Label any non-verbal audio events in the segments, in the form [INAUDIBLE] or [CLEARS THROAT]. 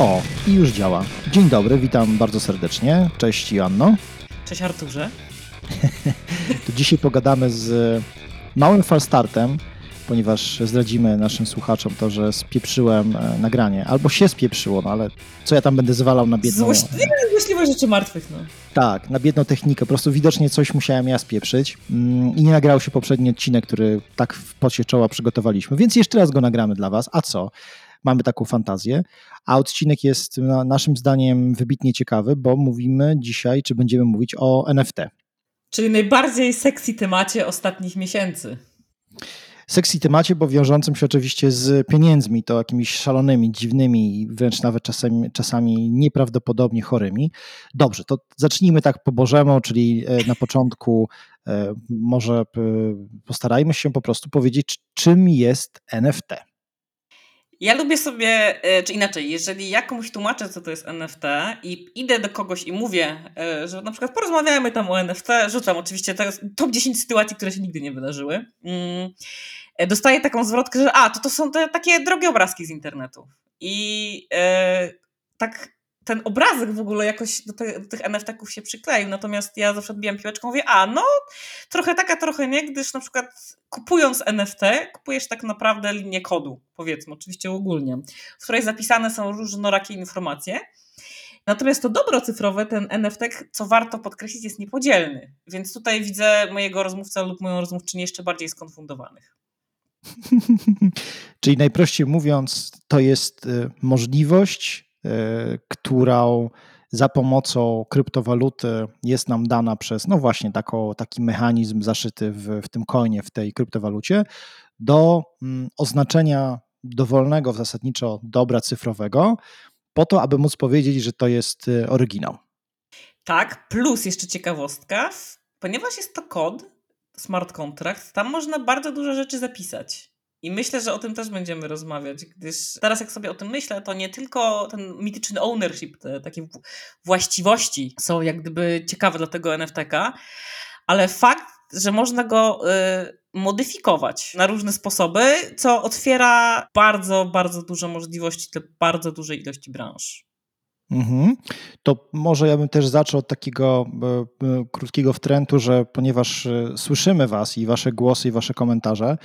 O, i już działa. Dzień dobry, witam bardzo serdecznie. Cześć Joanno. Cześć Arturze. [LAUGHS] to dzisiaj pogadamy z małym falstartem, ponieważ zdradzimy naszym słuchaczom to, że spieprzyłem e, nagranie. Albo się spieprzyło, no ale co ja tam będę zwalał na biedną... Złośliwe rzeczy martwych, no. Tak, na biedną technikę. Po prostu widocznie coś musiałem ja spieprzyć mm, i nie nagrał się poprzedni odcinek, który tak w pocie czoła przygotowaliśmy, więc jeszcze raz go nagramy dla was. A co? Mamy taką fantazję, a odcinek jest naszym zdaniem wybitnie ciekawy, bo mówimy dzisiaj, czy będziemy mówić o NFT. Czyli najbardziej sexy temacie ostatnich miesięcy. Sexy temacie, bo wiążącym się oczywiście z pieniędzmi, to jakimiś szalonymi, dziwnymi, wręcz nawet czasami, czasami nieprawdopodobnie chorymi. Dobrze, to zacznijmy tak po Bożemu, czyli e, na początku e, może postarajmy się po prostu powiedzieć, czym jest NFT. Ja lubię sobie, e, czy inaczej, jeżeli ja komuś tłumaczę, co to jest NFT i idę do kogoś i mówię, e, że na przykład porozmawiajmy tam o NFT, rzucam oczywiście teraz top 10 sytuacji, które się nigdy nie wydarzyły, mm, e, dostaję taką zwrotkę, że a, to to są te takie drogie obrazki z internetu. I tak ten obrazek w ogóle jakoś do, te, do tych NFT-ków się przykleił, natomiast ja zawsze odbijam piłeczką, mówię, a no trochę taka, trochę nie, gdyż na przykład kupując NFT, kupujesz tak naprawdę linię kodu, powiedzmy, oczywiście ogólnie, w której zapisane są różnorakie informacje, Natomiast to dobro cyfrowe, ten NFT, co warto podkreślić, jest niepodzielny. Więc tutaj widzę mojego rozmówcę lub moją rozmówczynię jeszcze bardziej skonfundowanych. [LAUGHS] Czyli najprościej mówiąc, to jest y, możliwość którą za pomocą kryptowaluty jest nam dana przez, no właśnie, taki mechanizm zaszyty w, w tym coinie, w tej kryptowalucie, do mm, oznaczenia dowolnego zasadniczo dobra cyfrowego, po to, aby móc powiedzieć, że to jest e, oryginał. Tak, plus jeszcze ciekawostka, ponieważ jest to kod, smart contract, tam można bardzo dużo rzeczy zapisać. I myślę, że o tym też będziemy rozmawiać, gdyż teraz jak sobie o tym myślę, to nie tylko ten mityczny ownership, te takie właściwości są jak gdyby ciekawe dla tego NFTK, ale fakt, że można go y, modyfikować na różne sposoby, co otwiera bardzo, bardzo dużo możliwości dla bardzo dużej ilości branż. Mhm. To może ja bym też zaczął od takiego e, e, krótkiego wtrętu, że ponieważ e, słyszymy Was i Wasze głosy i Wasze komentarze,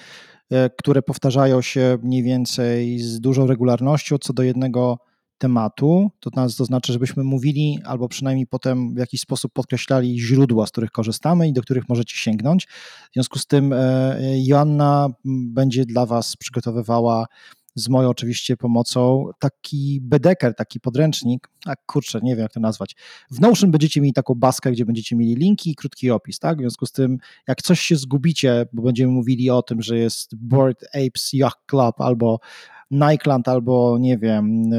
które powtarzają się mniej więcej z dużą regularnością co do jednego tematu. To, to znaczy, żebyśmy mówili albo przynajmniej potem w jakiś sposób podkreślali źródła, z których korzystamy i do których możecie sięgnąć. W związku z tym e, Joanna będzie dla Was przygotowywała z moją oczywiście pomocą taki bedeker, taki podręcznik, a kurczę, nie wiem jak to nazwać. W Notion będziecie mieli taką baskę, gdzie będziecie mieli linki i krótki opis, tak? W związku z tym, jak coś się zgubicie, bo będziemy mówili o tym, że jest Board Apes Yacht Club albo Nightland albo nie wiem,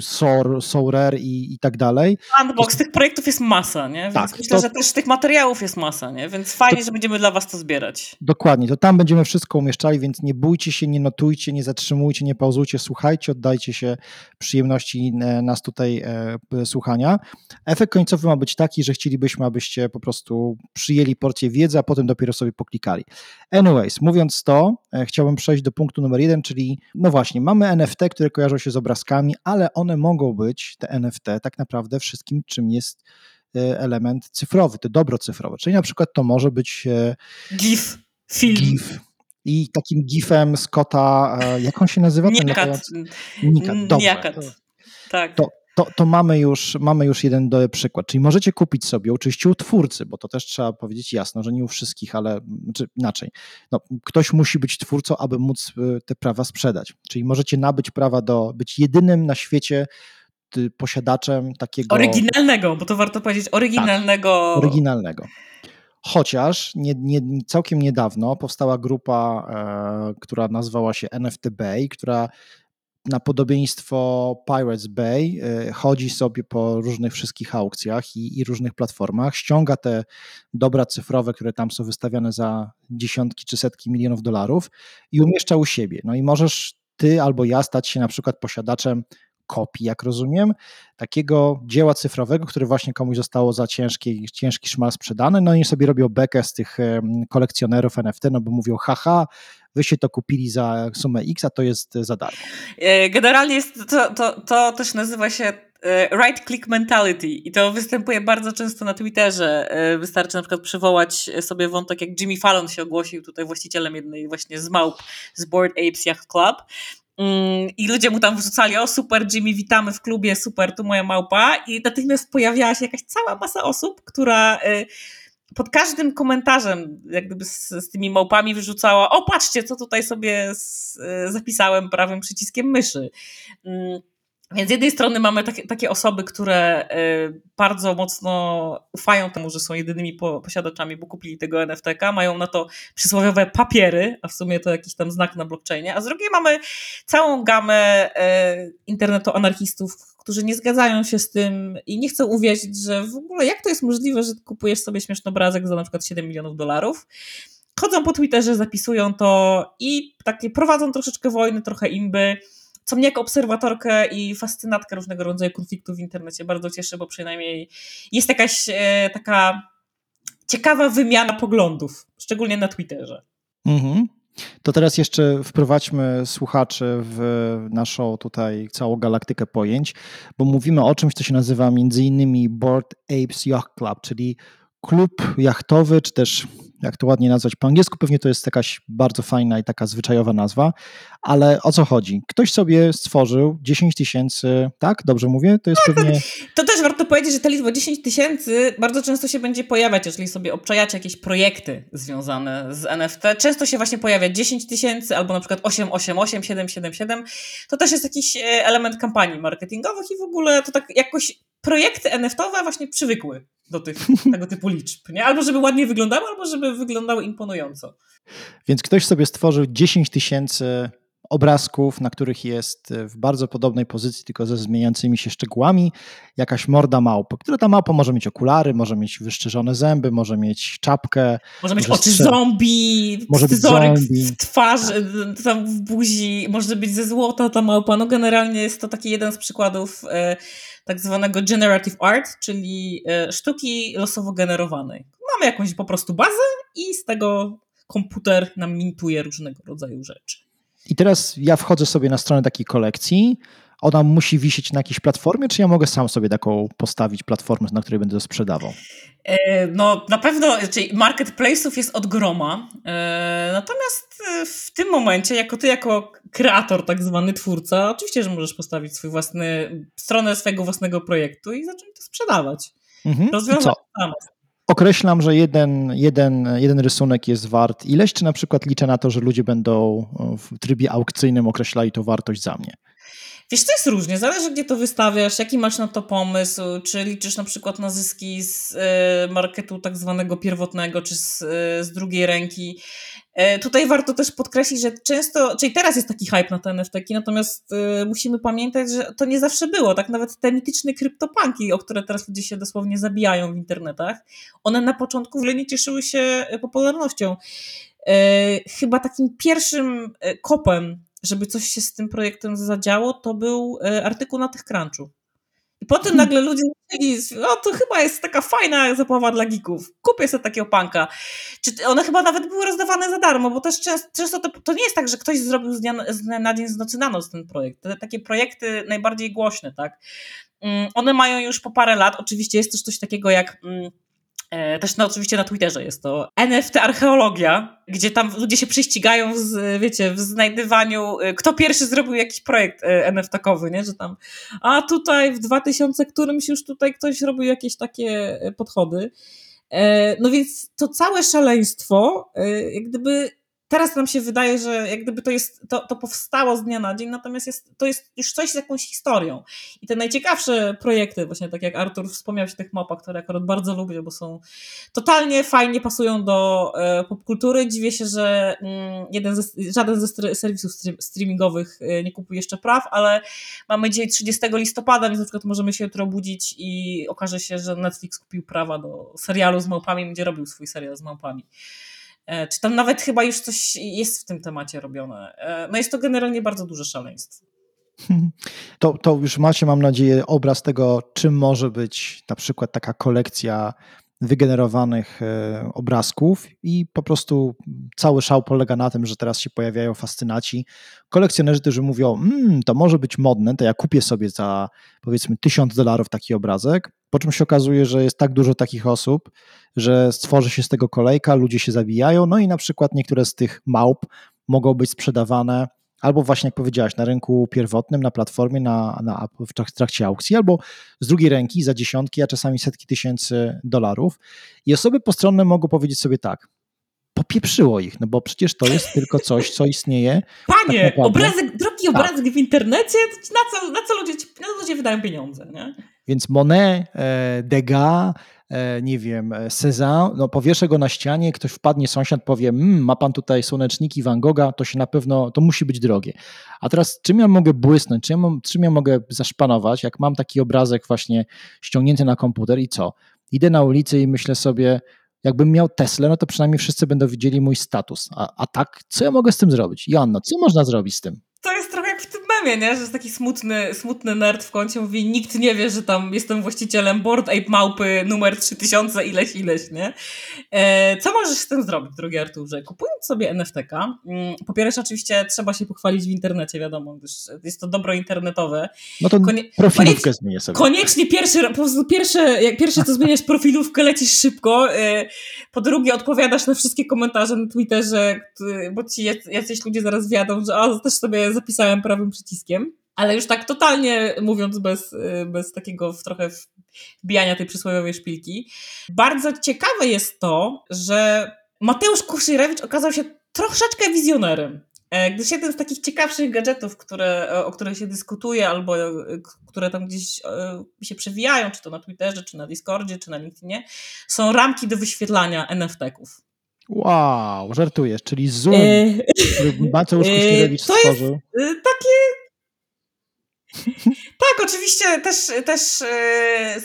Sor, Sorer i, i tak dalej. Sandbox, tych projektów jest masa, nie? Więc tak, myślę, to, że też tych materiałów jest masa, nie? Więc fajnie, to, że będziemy dla was to zbierać. Dokładnie, to tam będziemy wszystko umieszczali, więc nie bójcie się, nie notujcie, nie zatrzymujcie, nie pauzujcie, słuchajcie, oddajcie się przyjemności e, nas tutaj e, słuchania. Efekt końcowy ma być taki, że chcielibyśmy, abyście po prostu przyjęli porcję wiedzy, a potem dopiero sobie poklikali. Anyways, mówiąc to, e, chciałbym przejść do punktu numer jeden, czyli no właśnie, mamy NFT, które kojarzą się z obrazkami, ale one mogą być, te NFT, tak naprawdę wszystkim, czym jest e, element cyfrowy, to dobro cyfrowe. Czyli na przykład to może być e, GIF, film. GIF. I takim gifem z kota, e, jak on się nazywa? Niekat. Niekat, dobrze. Tak. To, to, to mamy, już, mamy już jeden do, przykład. Czyli możecie kupić sobie, oczywiście u twórcy, bo to też trzeba powiedzieć jasno, że nie u wszystkich, ale czy inaczej. No, ktoś musi być twórcą, aby móc y, te prawa sprzedać. Czyli możecie nabyć prawa do być jedynym na świecie posiadaczem takiego. Oryginalnego, bo to warto powiedzieć, oryginalnego. Tak, oryginalnego. Chociaż nie, nie, całkiem niedawno powstała grupa, e, która nazwała się NFT Bay, która na podobieństwo Pirates Bay e, chodzi sobie po różnych wszystkich aukcjach i, i, różnych platformach, ściąga te dobra cyfrowe, które tam są wystawiane za dziesiątki czy setki milionów dolarów i umieszcza u siebie. No i możesz ty albo ja stać się na przykład posiadaczem kopii, jak rozumiem, takiego dzieła cyfrowego, które właśnie komuś zostało za ciężki, ciężki szmal sprzedane, no i sobie robią bekę z tych kolekcjonerów NFT, no bo mówią, haha, wy się to kupili za sumę X, a to jest za darmo. E, generalnie jest, to, to, to też nazywa się e, right click mentality i to występuje bardzo często na Twitterze. E, wystarczy na przykład przywołać sobie wątek, jak Jimmy Fallon się ogłosił tutaj właścicielem jednej właśnie z małp z Board Apes Yacht Club i ludzie mu tam wrzucali, o super Jimmy, witamy w klubie, super, tu moja małpa i natychmiast pojawiała się jakaś cała masa osób, która pod każdym komentarzem, jak gdyby z, z, tymi małpami wyrzucała, o patrzcie, co tutaj sobie z, zapisałem prawym przyciskiem myszy. Więc z jednej strony mamy takie, takie osoby, które y, bardzo mocno ufają temu, że są jedynymi posiadaczami, bo kupili tego NFT-ka, mają na to przysłowiowe papiery, a w sumie to jakiś tam znak na blockchainie, a z drugiej mamy całą gamę y, internetu anarchistów, którzy nie zgadzają się z tym i nie chcą uwierzyć, że w ogóle jak to jest możliwe, że kupujesz sobie śmieszny obrazek za na przykład 7 milionów dolarów. Chodzą po Twitterze, zapisują to i takie prowadzą troszeczkę wojny, trochę imby, co mnie jako obserwatorkę i fascynatkę różnego rodzaju konfliktów w internecie bardzo cieszy, bo przynajmniej jest jakaś e, taka ciekawa wymiana poglądów, szczególnie na Twitterze. Mhm. To teraz jeszcze wprowadźmy słuchaczy w naszą tutaj całą galaktykę pojęć, bo mówimy o czymś, co się nazywa między innymi Board Apes Yacht Club, czyli klub jachtowy, czy też jak to ładnie nazwać po angielsku, pewnie to jest jakaś bardzo fajna i taka zwyczajowa nazwa, ale o co chodzi? Ktoś sobie stworzył 10 tysięcy, tak? Dobrze mówię? To jest tak, pewnie... To też warto powiedzieć, że ta liczba 10 tysięcy bardzo często się będzie pojawiać, jeżeli sobie obczajacie jakieś projekty związane z NFT. Często się właśnie pojawia 10 tysięcy albo na przykład 888, 777. To też jest jakiś e, element kampanii marketingowych i w ogóle to tak jakoś projekty NFT-owe właśnie przywykły do tych, tego typu liczb. Nie? Albo żeby ładnie wyglądały, albo żeby wyglądały imponująco. Więc ktoś sobie stworzył 10 tysięcy obrazków, na których jest w bardzo podobnej pozycji, tylko ze zmieniającymi się szczegółami, jakaś morda małpy, która ta małpa może mieć okulary, może mieć wyszczerzone zęby, może mieć czapkę. Może mieć oczy strzel... zombie, może być zombie. w twarzy, tam w buzi, może być ze złota ta małpa. No generalnie jest to taki jeden z przykładów e, tak zwanego generative art, czyli e, sztuki losowo generowanej. Mamy jakąś po prostu bazę i z tego komputer nam mintuje różnego rodzaju rzeczy. I teraz ja wchodzę sobie na stronę takiej kolekcji. Ona musi wisieć na jakiejś platformie, czy ja mogę sam sobie taką postawić platformę, na której będę to sprzedawał? E, no, na pewno, czyli marketplace'ów jest od groma. E, natomiast w tym momencie, jako ty, jako kreator, tak zwany twórca, oczywiście, że możesz postawić swój własny, stronę swojego własnego projektu i zacząć to sprzedawać. Mhm. Rozwiązać Określam, że jeden, jeden, jeden rysunek jest wart ileś, czy na przykład liczę na to, że ludzie będą w trybie aukcyjnym określali to wartość za mnie? Wiesz, to jest różnie, zależy gdzie to wystawiasz, jaki masz na to pomysł, czy liczysz na przykład na zyski z y, marketu tak zwanego pierwotnego, czy z, y, z drugiej ręki. E, tutaj warto też podkreślić, że często, czyli teraz jest taki hype na te NFT, natomiast y, musimy pamiętać, że to nie zawsze było. Tak nawet te mityczne kryptopanki, o które teraz ludzie się dosłownie zabijają w internetach, one na początku w ogóle nie cieszyły się popularnością. E, chyba takim pierwszym kopem żeby coś się z tym projektem zadziało, to był e, artykuł na tych crunchu. I potem nagle ludzie myśleli, o to chyba jest taka fajna zabawa dla geeków, kupię sobie takiego panka. Czy one chyba nawet były rozdawane za darmo, bo też często, często to, to, nie jest tak, że ktoś zrobił z dnia na dzień z nocy na noc ten projekt. Te, takie projekty najbardziej głośne, tak. Mm, one mają już po parę lat, oczywiście jest też coś takiego jak E, też no, oczywiście na Twitterze jest to NFT Archeologia, gdzie tam ludzie się prześcigają z, wiecie, w znajdywaniu, e, kto pierwszy zrobił jakiś projekt e, NFT-kowy, nie? Że tam, a tutaj w 2000 którymś już tutaj ktoś robił jakieś takie podchody. No więc to całe szaleństwo, jak gdyby teraz nam się wydaje, że jak gdyby to jest, to, to powstało z dnia na dzień, natomiast jest, to jest już coś z jakąś historią. I te najciekawsze projekty, właśnie tak jak Artur wspomniał się tych mapach, które akurat bardzo lubię, bo są totalnie fajnie pasują do e, popkultury. Dziwię się, że mm, jeden ze, żaden ze serwisów streamingowych e, nie kupuje jeszcze praw, ale mamy dzień 30 listopada, więc na przykład możemy się jutro obudzić i okaże się, że Netflix kupił prawa do serialu z małpami, będzie robił swój serial z małpami. E, czy tam nawet chyba już coś jest w tym temacie robione. E, no jest to generalnie bardzo duże szaleństwo. [LAUGHS] To, to już macie, mam nadzieję, obraz tego, czym może być na przykład taka kolekcja wygenerowanych e, obrazków i po prostu cały szał polega na tym, że teraz się pojawiają fascynaci, kolekcjonerzy, którzy mówią, mmm, to może być modne, to ja kupię sobie za powiedzmy tysiąc dolarów taki obrazek, po czym się okazuje, że jest tak dużo takich osób, że stworzy się z tego kolejka, ludzie się zabijają, no i na przykład niektóre z tych małp mogą być sprzedawane albo właśnie jak powiedziałaś, na rynku pierwotnym, na platformie, na, na, w trakcie aukcji, albo z drugiej ręki za dziesiątki, a czasami setki tysięcy dolarów. I osoby postronne mogą powiedzieć sobie tak, popieprzyło ich, no bo przecież to jest tylko coś, co istnieje. [LAUGHS] Panie, tak obrazek, drogi obrazek tak. w internecie, na co, na co ludzie, na co ludzie wydają pieniądze, nie? Więc Monet, e, Degas, nie wiem, e, Cezanne, no powieszę go na ścianie, ktoś wpadnie, sąsiad powie, mmm, ma pan tutaj słoneczniki Van Gogha, to się na pewno, to musi być drogie. A teraz czym ja mogę błysnąć, czym ja, czym ja mogę zaszpanować, jak mam taki obrazek właśnie ściągnięty na komputer i co? Idę na ulicę i myślę sobie, jakbym miał Tesla, no to przynajmniej wszyscy będą widzieli mój status. A, a tak, co ja mogę z tym zrobić? Joanno, co można zrobić z tym? To jest trochę memie, nie? Że jest taki smutny, smutny nerd w kącie, mówi nikt nie wie, że tam jestem właścicielem Board Ape Małpy numer 3000 ileś, ileś, nie? E, co możesz z tym zrobić, drogi Arturze? Kupując sobie NFT-ka, mm, po pierwsze oczywiście trzeba się pochwalić w internecie, wiadomo, gdyż jest to dobro internetowe. No to Konie profilówkę zmienię sobie. Koniecznie pierwszy, po prostu pierwsze, jak pierwsze to zmieniasz profilówkę, lecisz szybko, e, po drugie odpowiadasz na wszystkie komentarze na Twitterze, bo ci jacyś ludzie zaraz wiadą, że a, też sobie zapisałem prawym przyciskiem. Ale już tak totalnie mówiąc bez, y, bez takiego trochę wbijania tej przysłowiowej szpilki. Bardzo ciekawe jest to, że Mateusz Kuszyrewicz okazał się troszeczkę wizjonerem. E, gdyż jeden z takich ciekawszych gadżetów, które, o których się dyskutuje, albo e, które tam gdzieś e, się przewijają, czy to na Twitterze, czy na Discordzie, czy na LinkedInie, są ramki do wyświetlania NFT-ków. Wow, żartujesz, czyli Zoom, który Mateusz Kuśnierewicz to stworzył. jest takie... tak, oczywiście też, też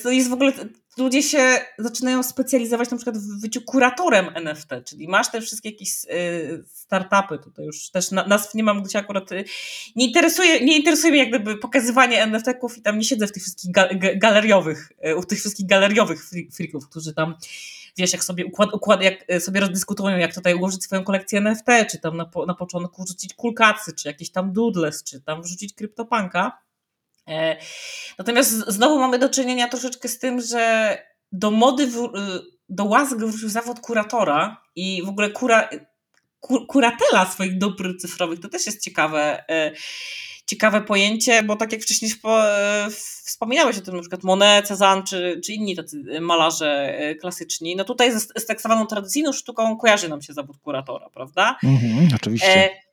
to jest w ogóle ludzie się zaczynają specjalizować na przykład w byciu kuratorem NFT, czyli masz te wszystkie jakieś startupy, tutaj już też nazw nie mam, gdzie akurat nie interesuje, nie interesuje mnie jak gdyby pokazywanie NFT-ków i tam nie siedzę w tych wszystkich galeriowych, u tych wszystkich galeriowych freaków, którzy tam wiesz, jak sobie układ, układ jak e, sobie rozdyskutują, jak tutaj ułożyć swoją kolekcję NFT, czy tam na, po, na początku wrzucić kulkacy, czy jakieś tam doodles, czy tam wrzucić kryptopanka. E, natomiast znowu mamy do czynienia troszeczkę z tym, że do mody, w, e, do łask wrócił zawód kuratora i w ogóle kura, kur, kuratela swoich dóbr cyfrowych, to też jest ciekawe ciekawe pojęcie, bo tak jak wcześniej e, wspominałeś o tym, na przykład Monet, Cezanne czy, czy inni tacy malarze e, klasyczni, no tutaj z, z tak zwaną tradycyjną sztuką kojarzy nam się zawód kuratora, prawda? Mhm, oczywiście. E,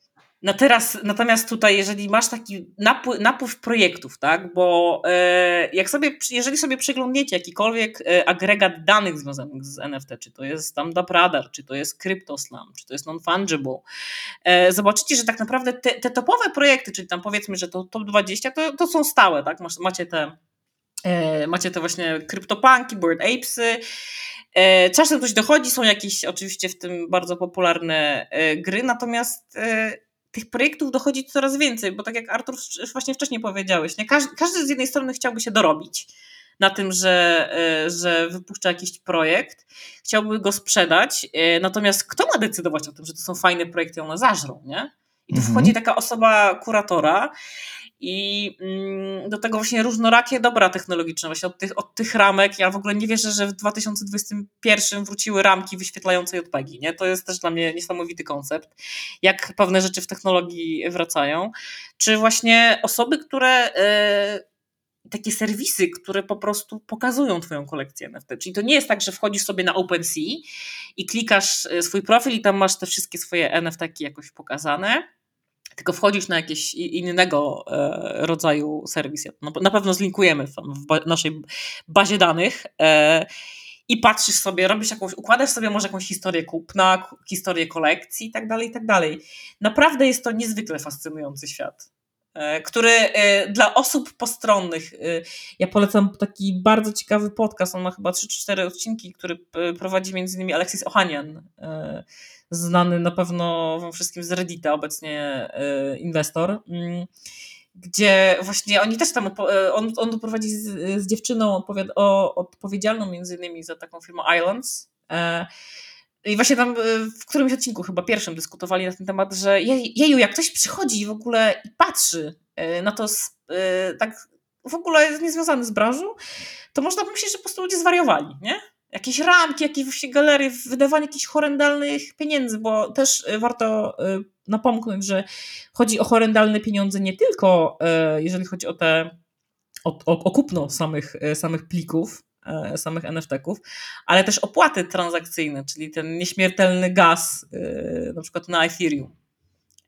no teraz, natomiast tutaj, jeżeli masz taki napływ, napływ projektów, tak, bo e, jak sobie, jeżeli sobie przeglądniecie jakikolwiek e, agregat danych związanych z NFT, czy to jest tam Radar, czy to jest CryptoSlam, czy to jest Non-Fungible, e, zobaczycie, że tak naprawdę te, te, topowe projekty, czyli tam powiedzmy, że to top 20, to, to są stałe, tak, Masz, macie te macie te właśnie CryptoPunki, Bored Apesy, Czasem coś dochodzi, są jakieś oczywiście w tym bardzo popularne gry, natomiast tych projektów dochodzi coraz więcej, bo tak jak Artur właśnie wcześniej powiedziałeś, nie? Każdy, każdy z jednej strony chciałby się dorobić na tym, że, e, że wypuszcza jakiś projekt, chciałby go sprzedać, e, natomiast kto ma decydować o tym, że to są fajne projekty, one zażrą, nie? I tu mhm. wchodzi taka osoba kuratora i mm, do tego właśnie różnorakie dobra technologiczne, właśnie od tych, od tych ramek. Ja w ogóle nie wierzę, że w 2021 wróciły ramki wyświetlające JPEGi. Nie? To jest też dla mnie niesamowity koncept, jak pewne rzeczy w technologii wracają. Czy właśnie osoby, które. Yy, takie serwisy, które po prostu pokazują Twoją kolekcję NFT. Czyli to nie jest tak, że wchodzisz sobie na OpenSea i klikasz e, swój profil i tam masz te wszystkie swoje NFT jakoś pokazane, tylko wchodzisz na jakieś innego e, rodzaju serwis. Na pewno zlinkujemy w naszej bazie danych e, i patrzysz sobie, robisz jakąś, układasz sobie może jakąś historię kupna, historię kolekcji i tak dalej, i tak dalej. Naprawdę jest to niezwykle fascynujący świat który dla osób postronnych, ja polecam taki bardzo ciekawy podcast, on ma chyba 3 4 odcinki, który prowadzi między innymi Alexis Ohanian, znany na pewno wam wszystkim z Reddita, obecnie e, inwestor. Mm. gdzie właśnie oni też tam, on, on doprowadzi z, z dziewczyną odpowiedzialną między innymi za taką firmę Islands. I właśnie tam w którymś odcinku, chyba pierwszym, dyskutowali na ten temat, że jeju, jak ktoś przychodzi w ogóle i patrzy na to tak w ogóle niezwiązany z branżą, to można pomyśleć, że po prostu ludzie zwariowali, nie? Jakieś ramki, jakieś właśnie galerie, wydawanie jakichś horrendalnych pieniędzy, bo też y, warto y, napomknąć, że chodzi o horrendalne pieniądze nie tylko y, jeżeli chodzi o te o, o, o kupno samych, samych plików, samych NFT-ków, ale też opłaty transakcyjne, czyli ten nieśmiertelny gaz, na przykład na Ethereum.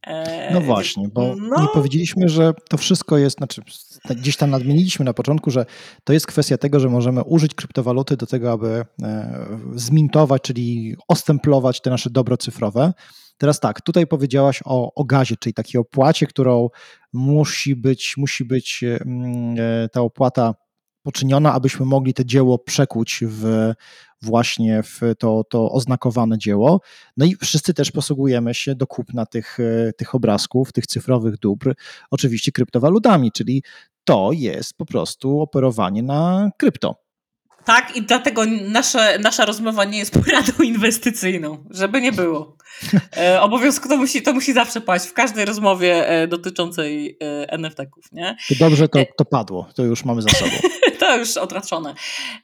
E, no właśnie, bo no. nie powiedzieliśmy, że to wszystko jest, znaczy gdzieś tam nadmieniliśmy na początku, że to jest kwestia tego, że możemy użyć kryptowaluty do tego, aby e, zmintować, czyli ostemplować te nasze dobro cyfrowe. Teraz tak, tutaj powiedziałaś o, o gazie, czyli takiej opłacie, którą musi być, musi być mm, e, ta opłata poczyniona, abyśmy mogli to dzieło przekuć w właśnie w to, to oznakowane dzieło. No i wszyscy też posługujemy się do kupna tych, tych obrazków, tych cyfrowych dóbr, oczywiście kryptowalutami, czyli to jest po prostu operowanie na krypto. Tak, i dlatego nasze, nasza rozmowa nie jest poradą [LAUGHS] inwestycyjną, żeby nie było. E, obowiązku to musi, to musi zawsze paść w każdej rozmowie e, dotyczącej e, NFT-ków. Nie? To dobrze to, to padło, to już mamy za sobą. [LAUGHS] to już otraczone.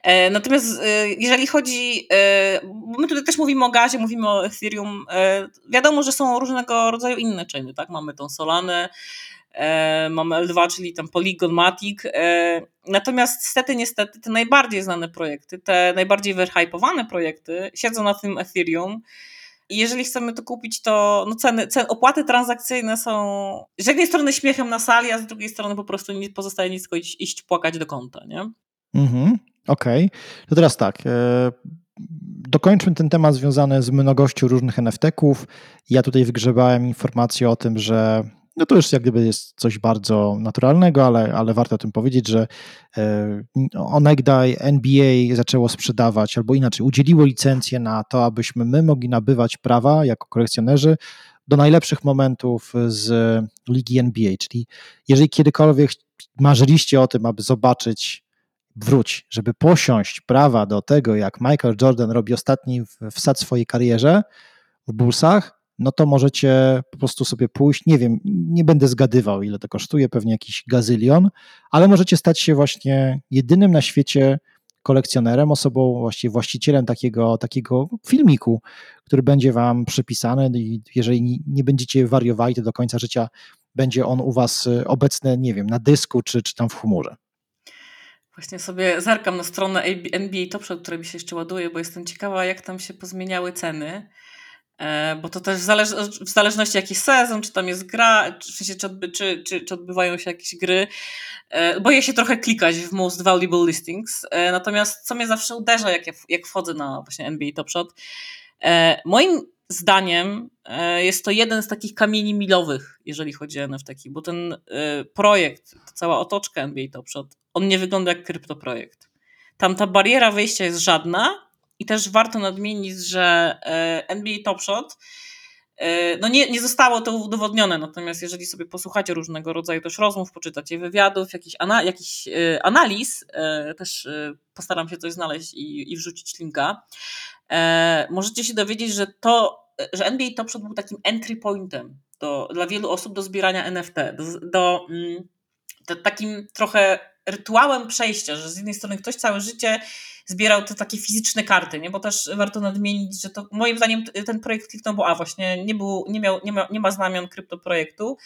E, natomiast e, jeżeli chodzi, e, my tutaj też mówimy o gazie, mówimy o Ethereum, e, wiadomo, że są różnego rodzaju inne chainy, tak? Mamy tą Solanę, E, mamy L2, czyli tam Polygon, Matic. E, natomiast niestety, niestety te najbardziej znane projekty, te najbardziej wyhypowane projekty siedzą na tym Ethereum. I jeżeli chcemy to kupić, to no ceny, ceny, opłaty transakcyjne są z jednej strony śmiechem na sali, a z drugiej strony po prostu nie pozostaje nic tylko iść, iść płakać do konta, nie? Mhm, okej. Okay. To teraz tak, e, dokończmy ten temat związany z mnogością różnych NFT-ków. Ja tutaj wygrzebałem informację o tym, że no to już jak gdyby jest coś bardzo naturalnego, ale, ale warto o tym powiedzieć, że e, onegdaj NBA zaczęło sprzedawać, albo inaczej, udzieliło licencję na to, abyśmy my mogli nabywać prawa jako kolekcjonerzy do najlepszych momentów z ligi NBA. Czyli jeżeli kiedykolwiek marzyliście o tym, aby zobaczyć, wróć, żeby posiąść prawa do tego, jak Michael Jordan robi ostatni wsad w swojej karierze w Bullsach, no to możecie po prostu sobie pójść, nie wiem, nie będę zgadywał, ile to kosztuje, pewnie jakiś gazylion, ale możecie stać się właśnie jedynym na świecie kolekcjonerem, osobą, właściwie właścicielem takiego, takiego filmiku, który będzie wam przypisany i jeżeli nie będziecie wariowali, to do końca życia będzie on u was y, obecny, nie wiem, na dysku czy, czy tam w chmurze. Właśnie sobie zerkam na stronę NBA Top Shot, która mi się jeszcze ładuje, bo jestem ciekawa, jak tam się pozmieniały ceny. E, bo to też w, zależ w zależności jaki sezon, czy tam jest gra, czy, czy, odby czy, czy, czy odbywają się jakieś gry, e, boję się trochę klikać w Most Valuable Listings, e, natomiast co mnie zawsze uderza, jak, ja, jak wchodzę na właśnie NBA Top Shot, moim zdaniem jest to jeden z takich kamieni milowych, jeżeli chodzi o NFT, bo ten projekt, cała otoczka NBA Top Shot, on nie wygląda jak kryptoprojekt. Tam ta bariera wejścia jest żadna, i też warto nadmienić, że e, NBA Top Shot e, no nie, nie zostało to udowodnione, natomiast jeżeli sobie posłuchacie różnego rodzaju też rozmów, poczytacie wywiadów, jakichś ana, jakich, e, analiz, też postaram się coś znaleźć i, i wrzucić linka, możecie się dowiedzieć, że to, że NBA Top Shot był takim entry pointem do, dla wielu osób do zbierania NFT, do, do, mm, do takim trochę rytuałem przejścia, że z jednej strony ktoś całe życie zbierał te takie fizyczne karty, nie? bo też warto nadmienić, że to moim zdaniem ten projekt kliknął, bo a właśnie nie, był, nie, miał, nie, ma, nie ma znamion kryptoprojektu,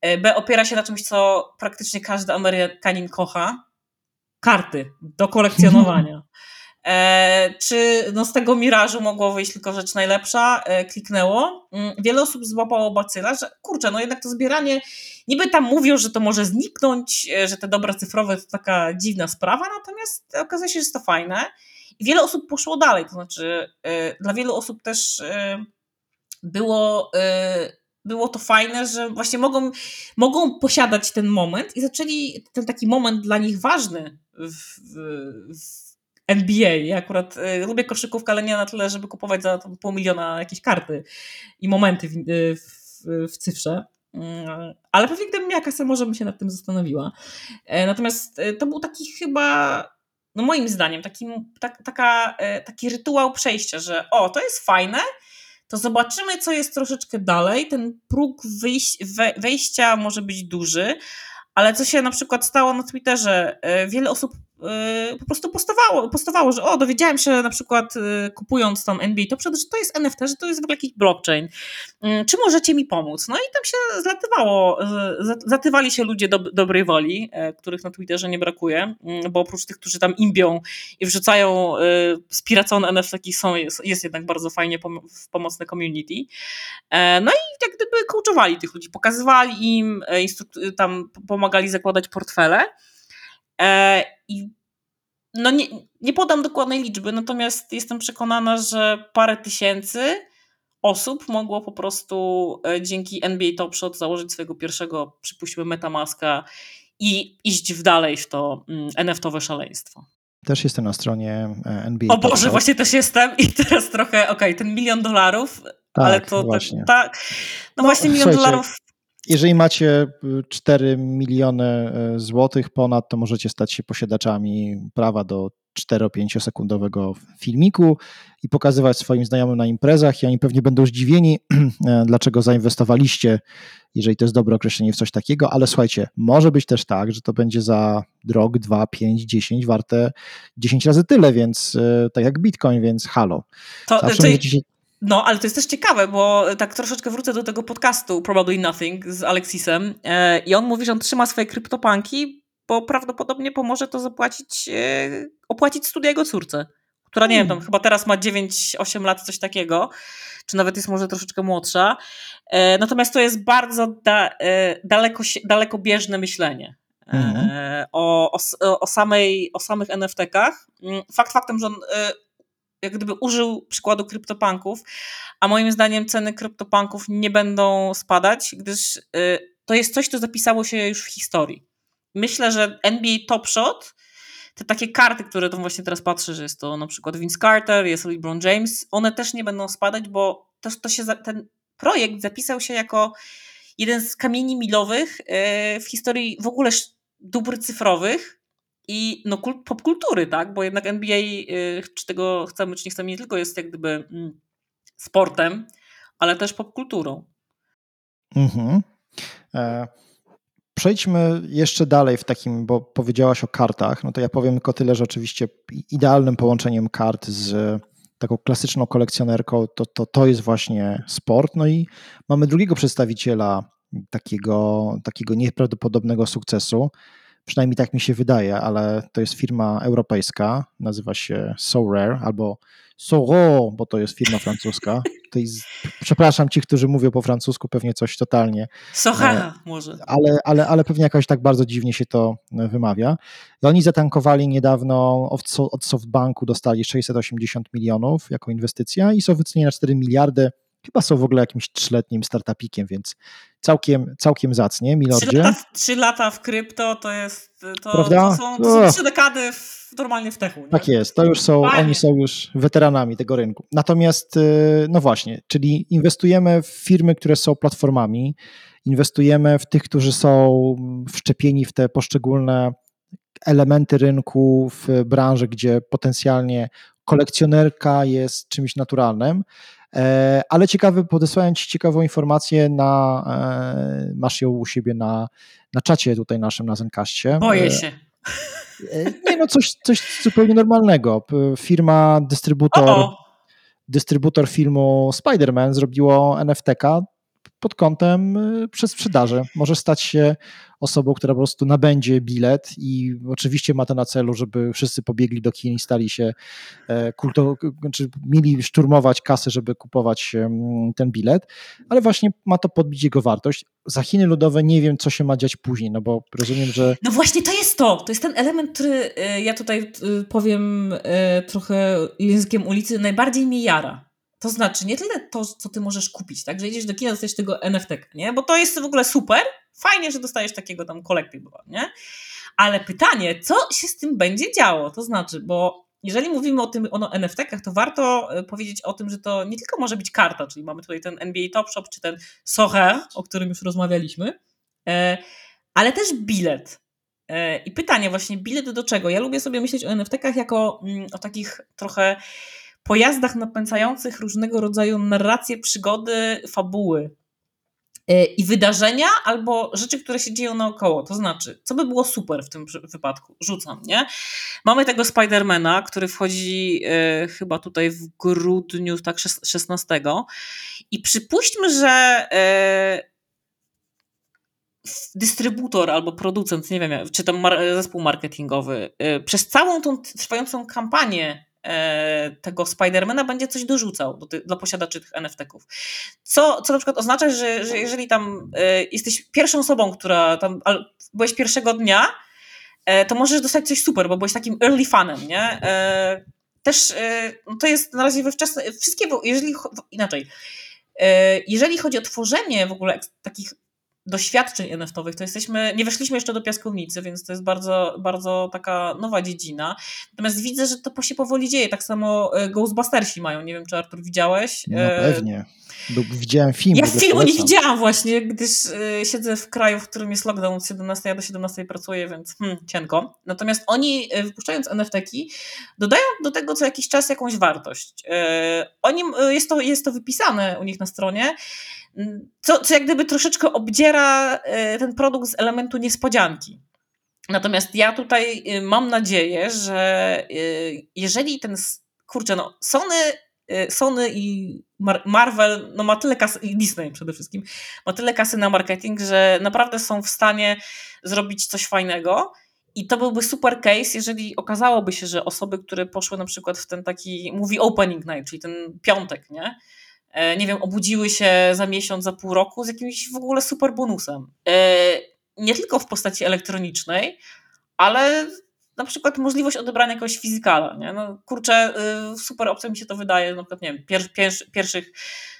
e, b opiera się na czymś, co praktycznie każdy Amerykanin kocha, karty do kolekcjonowania. [LAUGHS] E, czy no z tego mirażu mogło wyjść tylko rzecz najlepsza? E, kliknęło. Mm, wiele osób złapało bacyla, że kurczę, no jednak to zbieranie, niby tam mówią, że to może zniknąć, e, że te dobra cyfrowe to taka dziwna sprawa, natomiast okazuje się, że jest to fajne. I wiele osób poszło dalej, to znaczy dla wielu osób też było było to fajne, że właśnie mogą, mogą posiadać ten moment i zaczęli ten taki moment dla nich ważny w, w, NBA. Ja akurat y, lubię koszykówkę, ale nie na tyle, żeby kupować za pół miliona jakieś karty i momenty w, y, w, w cyfrze. Mm, ale pewnie gdybym miała kasę, może bym się nad tym zastanowiła. E, natomiast e, to był taki chyba, no moim zdaniem, taki, tak, taka, e, taki rytuał przejścia, że o, to jest fajne, to zobaczymy, co jest troszeczkę dalej. Ten próg wejścia może być duży, ale co się na przykład stało na Twitterze, wiele osób Y, po prostu postowało, postowało, że o, dowiedziałem się na przykład y, kupując tam NBA to że to jest NFT, że to jest w ogóle jakiś blockchain. Mm, czy możecie mi pomóc? No i tam się zlatywało, zatywali się ludzie do, dobrej woli, których na Twitterze nie brakuje, bo oprócz tych, którzy tam imbią i wrzucają spiracone NFT, są, jest, jest jednak bardzo fajnie w pomocne community. E, no i jak gdyby coachowali tych ludzi, pokazywali im, e, tam pomagali zakładać portfele. E, I no nie, nie podam dokładnej liczby, natomiast jestem przekonana, że parę tysięcy osób mogło po prostu e, dzięki NBA Top Shot założyć swojego pierwszego, przypuśćmy, Metamaska i iść w dalej w to mm, NFT-owe szaleństwo. Też jestem na stronie e, NBA. O Boże, właśnie też jestem i teraz trochę, okej, okay, ten milion dolarów, tak, ale to właśnie. tak. No, no właśnie milion dolarów jeżeli macie 4 y, miliony y, złotych ponad, to możecie stać się posiadaczami prawa do 4-5 sekundowego filmiku i pokazywać swoim znajomym na imprezach i oni pewnie będą zdziwieni, [CLEARS THROAT] e, dlaczego zainwestowaliście, jeżeli to jest dobre określenie w coś takiego, ale słuchajcie, może być też tak, że to będzie za rok, 2, 5, 10 warte 10 razy tyle, więc e, tak jak Bitcoin, więc halo. To, to, możecie no, ale to jest też ciekawe, bo tak troszeczkę wrócę do tego podcastu Probably Nothing z Alexisem e, i on mówi, że on trzyma swoje kryptopanki, bo prawdopodobnie pomoże to zapłacić, e, opłacić studia jego córce, która nie hmm. wiem, tam hmm. chyba teraz ma 9-8 lat, coś takiego, czy nawet jest może troszeczkę młodsza. E, natomiast to jest bardzo da, daleko, dalekobieżne myślenie. Hmm. O, o, o, samej, o samych NFT-kach. Mm, fakt faktem, że on jak gdyby użył przykładu kryptopanków, a moim zdaniem ceny kryptopanków nie będą spadać, gdyż y, to jest coś, co zapisało się już w historii. Myślę, że NBA Top Shot, te takie karty, które tam właśnie teraz patrzę, że jest to na przykład Vince Carter, jest LeBron James, one też nie będą spadać, bo to, to się, ten projekt zapisał się jako jeden z kamieni milowych y, w historii w ogóle dóbr cyfrowych, i no, popkultury, tak? Bo jednak NBA, y, czy tego chcemy, czy nie chcemy, nie tylko jest jak gdyby mm, sportem, ale też popkulturą. Mhm. E, przejdźmy jeszcze dalej w takim, bo powiedziałaś o kartach, no to ja powiem tylko tyle, że oczywiście idealnym połączeniem kart z taką klasyczną kolekcjonerką to, to, to jest właśnie sport. No i mamy drugiego przedstawiciela takiego, takiego nieprawdopodobnego sukcesu, Przynajmniej tak mi się wydaje, ale to jest firma europejska, nazywa się So Rare albo Soro, bo to jest firma francuska. Jest, przepraszam ci, którzy mówią po francusku, pewnie coś totalnie. Socha e, może. Ale, ale, ale pewnie jakoś tak bardzo dziwnie się to e, wymawia. I oni zatankowali niedawno od SoftBanku, dostali 680 milionów jako inwestycja i są wycenieni na 4 miliardy Chyba są w ogóle jakimś trzyletnim startupikiem, więc całkiem, całkiem zacnie, milordzie. Trzy lata, trzy lata w krypto to jest, to, to są, to są trzy dekady w, normalnie w techu. Nie? Tak jest, to już są, Fajnie. oni są już weteranami tego rynku. Natomiast, y, no właśnie, czyli inwestujemy w firmy, które są platformami, inwestujemy w tych, którzy są wszczepieni w te poszczególne elementy rynku, w branży, gdzie potencjalnie kolekcjonerka jest czymś naturalnym, ale ciekawy, podesłałem Ci ciekawą informację na, e, masz ją u siebie na, na czacie tutaj naszym na Zenkaście. Boję e, się. Nie no, coś, coś zupełnie normalnego. Firma, dystrybutor, dystrybutor filmu Spider-Man zrobiło NFT-ka pod kątem przez sprzedaży. Może stać się osobą, która po prostu nabędzie bilet i oczywiście ma to na celu, żeby wszyscy pobiegli do kin i stali się e, kulto, znaczy mieli szturmować kasy, żeby kupować ten bilet, ale właśnie ma to podbić jego wartość. Za Chiny Ludowe nie wiem, co się ma dziać później, no bo rozumiem, że... No właśnie to jest to, to jest ten element, który e, ja tutaj e, powiem trochę językiem ulicy, najbardziej mi jara. To znaczy nie tyle to, co ty możesz kupić, tak, że idziesz do kina, dostajesz tego NFT, nie? Bo to jest w ogóle super, fajnie, że dostajesz takiego tam kolektywa, nie? Ale pytanie, co się z tym będzie działo? To znaczy, bo jeżeli mówimy o tym o NFT-kach, to warto e, powiedzieć o tym, że to nie tylko może być karta, czyli mamy tutaj ten NBA Top Shop, czy ten Soher, o którym już rozmawialiśmy, e, ale też bilet. I pytanie właśnie, bilet do czego? Ja lubię sobie myśleć o NFT-kach jako mm, o takich trochę pojazdach napędzających różnego rodzaju narracje, przygody, fabuły. E, i wydarzenia albo rzeczy, które się dzieją naokoło. To znaczy, co by było super w tym wypadku? Rzucam, nie? Mamy tego Spidermana, który wchodzi y, chyba tutaj w grudniu, tak 16. I przypuśćmy, że y, dystrybutor albo producent, nie wiem, czy tam mar zespół marketingowy, y, przez całą tą trwającą kampanię tego Spidermana będzie coś dorzucał do ty, dla posiadaczy tych NFT-ków. Co, co na przykład oznacza, że, że jeżeli tam e, jesteś pierwszą osobą, która tam byłeś pierwszego dnia, e, to możesz dostać coś super, bo byłeś takim early fanem, nie? Też no to jest na razie we wczesne, wszystkie, jeżeli, inaczej, jeżeli chodzi o tworzenie w ogóle takich doświadczeń NFT-owych, to jesteśmy, nie weszliśmy jeszcze do piaskownicy, więc to jest bardzo, bardzo taka nowa dziedzina. Natomiast widzę, że to się powoli dzieje. Tak samo e, Ghostbustersi mają. Nie wiem, czy Artur widziałeś. No e, pewnie. Widziałem film. Ja filmu nie widziałam właśnie, gdyż y, siedzę w kraju, w którym jest lockdown od 17, ja do 17 pracuję, więc hmm, cienko. Natomiast oni wypuszczając NFT-ki dodają do tego co jakiś czas jakąś wartość. Y, oni, y, jest, to, jest to wypisane u nich na stronie, co, co jak gdyby troszeczkę obdziera e, ten produkt z elementu niespodzianki. Natomiast ja tutaj e, mam nadzieję, że e, jeżeli ten, kurczę, no Sony, Sony i Marvel, no ma tyle kasy, i Disney przede wszystkim, ma tyle kasy na marketing, że naprawdę są w stanie zrobić coś fajnego. I to byłby super case, jeżeli okazałoby się, że osoby, które poszły na przykład w ten taki movie opening night, czyli ten piątek, nie? E, nie wiem, obudziły się za miesiąc, za pół roku z jakimś w ogóle super bonusem. E, nie tylko w postaci elektronicznej, ale na przykład możliwość odebrania jakiegoś fizykala. Nie? No, kurczę, y, super opcja mi się to wydaje. Na przykład, nie wiem, pier, pier, pierwszych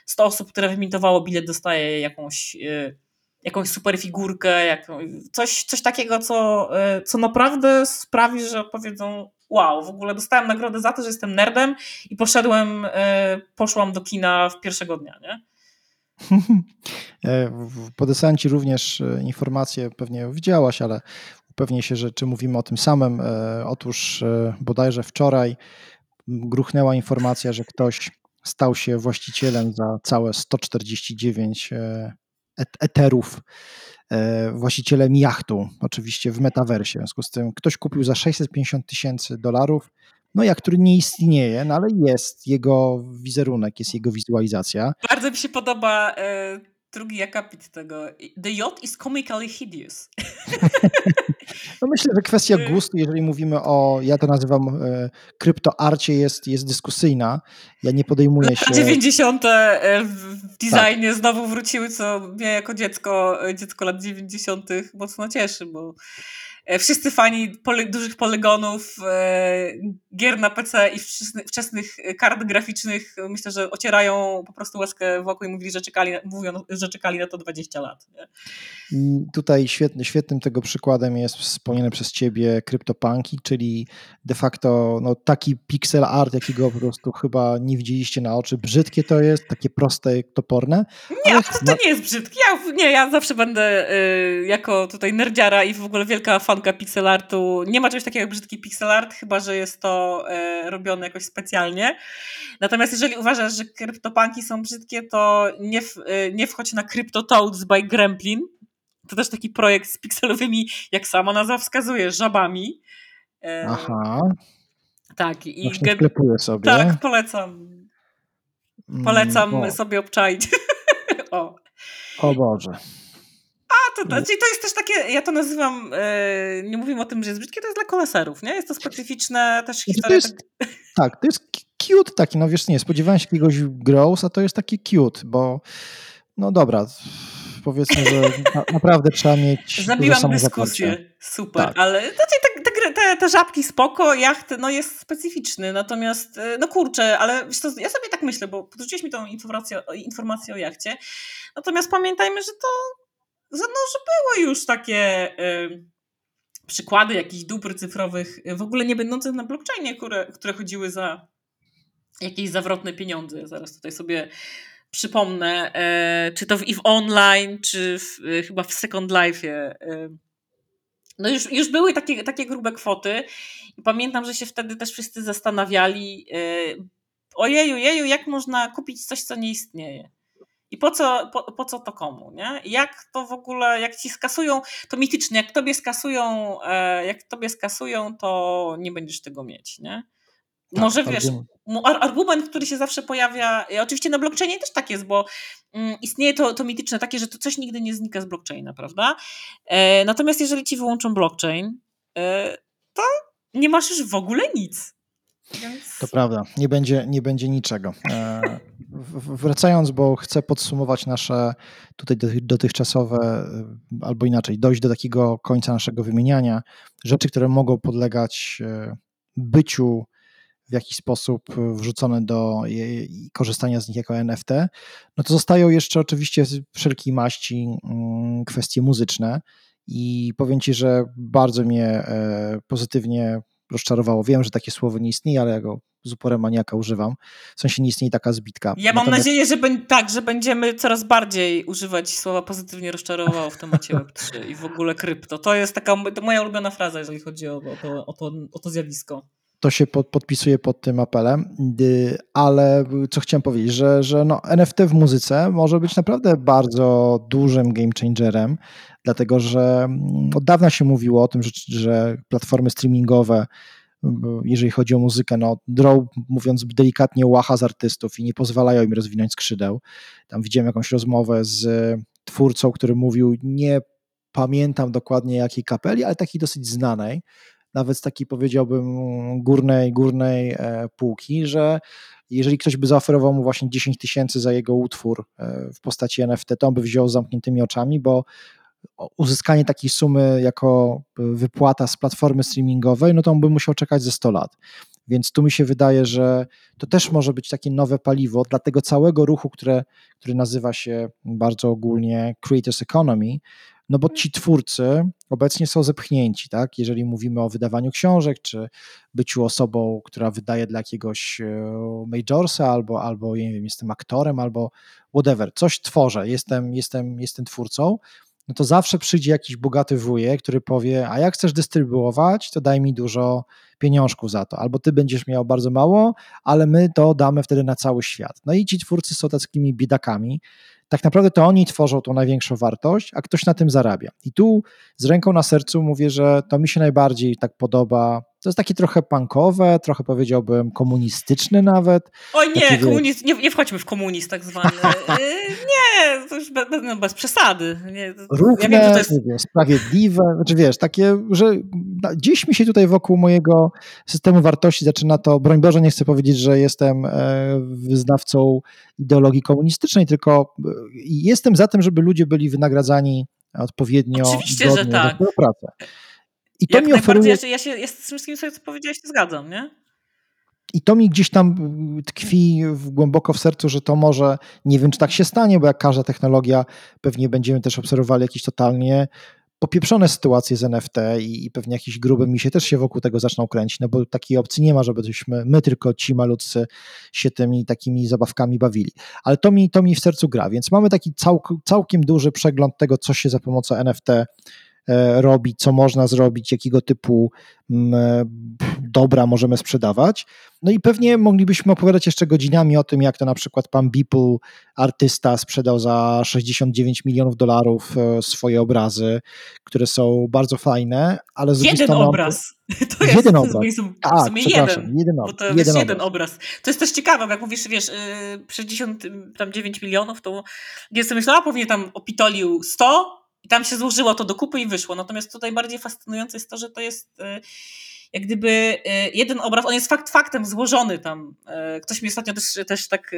100 osób, które wymintowało bilet, dostaje jakąś, y, jakąś super figurkę, jakąś, coś, coś takiego, co, y, co naprawdę sprawi, że powiedzą wow, w ogóle dostałem nagrodę za to, że jestem nerdem i poszedłem, e, poszłam do kina w pierwszego dnia, nie? [LAUGHS] E, podesłałem Ci również e, informację, pewnie widziałaś, ale upewnię się, że czy mówimy o tym samym. Otóż bodajże wczoraj gruchnęła informacja, że ktoś stał się właścicielem za całe 149 eterów E, właścicielem jachtu, oczywiście w metaversie. W związku z tym ktoś kupił za 650 tysięcy dolarów, no jak który nie istnieje, no ale jest jego wizerunek, jest jego wizualizacja. Bardzo mi się podoba e, drugi akapit tego. The yacht is comically hideous. [LAUGHS] No myślę, że kwestia y- gustu, jeżeli mówimy o, ja to nazywam e, kryptoarcie, jest, jest dyskusyjna. Ja nie podejmuję się... 90. E, w designie tak. znowu wróciły, co mnie jako dziecko, e, dziecko lat 90. mocno cieszy, bo wszyscy fani poly, dużych polygonów, e, gier na PC i wczesnych, wczesnych kart graficznych myślę, że ocierają po prostu łaskę wokół i mówili, że czekali, mówią, że czekali na to 20 lat. Nie? Tutaj świetny, świetnym tego przykładem jest wspomniane przez ciebie CryptoPunki, czyli de facto no, taki pixel art, jakiego po prostu chyba nie widzieliście na oczy. Brzydkie to jest, takie proste, toporne. Nie, to, to nie jest brzydkie. Ja, nie, ja zawsze będę y, jako tutaj nerdziara i w ogóle wielka fanka pixelartu. Nie ma czegoś takiego jak brzydki pixelart, chyba że jest to e, robione jakoś specjalnie. Natomiast jeżeli uważasz, że kryptopanki są brzydkie, to nie, w, e, nie wchodź na CryptoToads by Gremplin. To też taki projekt z pikselowymi, jak sama nazwa wskazuje, żabami. E, Aha. Tak. I Właśnie sklepuję sobie. Tak, polecam. Polecam mm, sobie obczaić. [LAUGHS] o. o Boże. To, czyli to jest też takie, ja to nazywam, yy, nie mówimy o tym, że jest brzydkie, to jest dla koleserów, nie? Jest to specyficzne też historia. To jest, tak... tak, to jest cute taki, no wiesz, nie, spodziewałem się jakiegoś gross, a to jest taki cute, bo no dobra, powiedzmy, że na, naprawdę trzeba mieć Zabiłam dyskusję, super, tak. ale znaczy, te, te, te, te, żabki spoko, jacht no jest specyficzny, natomiast e, no kurczę, ale wiesz co, ja sobie tak myślę, bo podrzuciłeś mi tą informację, informację o jachcie, natomiast pamiętajmy, że to no, że były już takie, przykłady jakichś dóbr cyfrowych, w ogóle nie będących na blockchainie, które, które chodziły za jakieś zawrotne pieniądze. Zaraz tutaj sobie przypomnę, e, czy to w EVE Online, czy w, e, chyba w Second Life. E, no już, już były takie, takie grube kwoty i pamiętam, że się wtedy też wszyscy zastanawiali, e, ojeju, jeju, jak można kupić coś, co nie istnieje. I po co, po, po co to komu, nie? Jak to w ogóle, jak ci skasują, to mitycznie, jak tobie skasują, e, jak tobie skasują, to nie będziesz tego mieć, nie? Tak, Może wiesz, argument, który się zawsze pojawia, oczywiście na blockchainie też tak jest, bo mm, istnieje to, to mityczne takie, że to coś nigdy nie znika z blockchaina, prawda? E, natomiast jeżeli ci wyłączą blockchain, e, to nie masz już w ogóle nic. Więc... To prawda, nie będzie, nie będzie niczego. E, wracając, bo chcę podsumować nasze tutaj dotychczasowe, e, albo inaczej, dojść do takiego końca naszego wymieniania. Rzeczy, które mogą podlegać e, byciu w jakiś sposób wrzucone do korzystania z nich jako NFT, no to zostają jeszcze oczywiście wszelkiej maści mm, kwestie muzyczne. I powiem Ci, że bardzo mnie pozytywnie rozczarowało. Wiem, że takie słowo nie istnieje, ale ja go z uporem maniaka używam. W sensie nie istnieje taka zbitka. Ja mam Natomiast... nadzieję, że tak, że będziemy coraz bardziej używać słowa pozytywnie rozczarowało w temacie [LAUGHS] Web3 i w ogóle krypto. To jest taka to moja ulubiona fraza, jeżeli chodzi o, o, to, o, to, o to zjawisko to się pod, podpisuję pod tym apelem, ale co chciałem powiedzieć, że, że no NFT w muzyce może być naprawdę bardzo dużym game changerem, dlatego że mm, od dawna się mówiło o tym, że, że platformy streamingowe, jeżeli chodzi o muzykę, no draw, mówiąc delikatnie, łacha z artystów i nie pozwalają im rozwinąć skrzydeł. Tam widziałem jakąś rozmowę z twórcą, który mówił, nie pamiętam dokładnie jakiej kapeli, ale takiej dosyć znanej, nawet z takiej powiedziałbym górnej, górnej e, półki, że jeżeli ktoś by zaoferował mu właśnie 10 tysięcy za jego utwór e, w postaci NFT, to on by wziął z zamkniętymi oczami, bo uzyskanie takiej sumy jako wypłata z platformy streamingowej, no to on by musiał czekać ze 100 lat. Więc tu mi się wydaje, że to też może być takie nowe paliwo dla tego całego ruchu, które, który nazywa się bardzo ogólnie Creators Economy, no bo ci twórcy obecnie są zepchnięci, tak? Jeżeli mówimy o wydawaniu książek, czy byciu osobą, która wydaje dla jakiegoś e, majorsa, albo, albo nie wiem, jestem aktorem, albo whatever, coś tworzę, jestem, jestem, jestem twórcą, no to zawsze przyjdzie jakiś bogaty wujek, który powie, a jak chcesz dystrybuować, to daj mi dużo pieniążków za to, albo ty będziesz miał bardzo mało, ale my to damy wtedy na cały świat. No i ci twórcy są takimi biedakami, tak naprawdę to oni tworzą tą największą wartość, a ktoś na tym zarabia. I tu z ręką na sercu mówię, że to mi się najbardziej tak podoba. To jest takie trochę punkowe, trochę powiedziałbym komunistyczne nawet. Oj nie, komunizm, nie, nie wchodźmy w komunizm tak zwany. [LAUGHS] Y, nie, to już bez, no, bez przesady. Nie, Równe, ja wiem, jest... mówię, sprawiedliwe, znaczy wiesz, takie, że gdzieś mi się tutaj wokół mojego systemu wartości zaczyna to, broń Boże, nie chcę powiedzieć, że jestem e, wyznawcą ideologii komunistycznej, tylko e, jestem za tym, żeby ludzie byli wynagradzani odpowiednio Oczywiście, że tak. I to Jak mi oferuje... Ja się, ja z tym wszystkim, co powiedziałeś, się zgadzam, nie? I to mi gdzieś tam tkwi głęboko w sercu, że to może, nie wiem czy tak się stanie, bo jak każda technologia, pewnie będziemy też obserwowali jakieś totalnie popieprzone sytuacje z NFT i, i pewnie jakiś gruby mi się też się wokół tego zaczną kręcić, no bo takiej opcji nie ma, żebyśmy my tylko ci malutcy się tymi takimi zabawkami bawili. Ale to mi, to mi w sercu gra, więc mamy taki cał, całkiem duży przegląd tego, co się za pomocą NFT E, robić, co można zrobić, jakiego typu mm, e, dobra możemy sprzedawać. No i pewnie moglibyśmy opowiadać jeszcze godzinami o tym, jak to na przykład pan Beeple, artysta, sprzedał za 69 milionów dolarów e, swoje obrazy, które są bardzo fajne, ale z Jeden strony, obraz. To jest jeden obraz. Tak, w sumie jeden, jeden, to jeden jest jeden obraz. To jest też ciekawe, jak mówisz, wiesz, 69 milionów, to nie sobie myślała, pewnie tam opitolił 100, i tam się złożyło to do kupy i wyszło. Natomiast tutaj bardziej fascynujące jest to, że to jest e, jak gdyby e, jeden obraz, on jest fakt faktem złożony tam. E, ktoś mi ostatnio też, też tak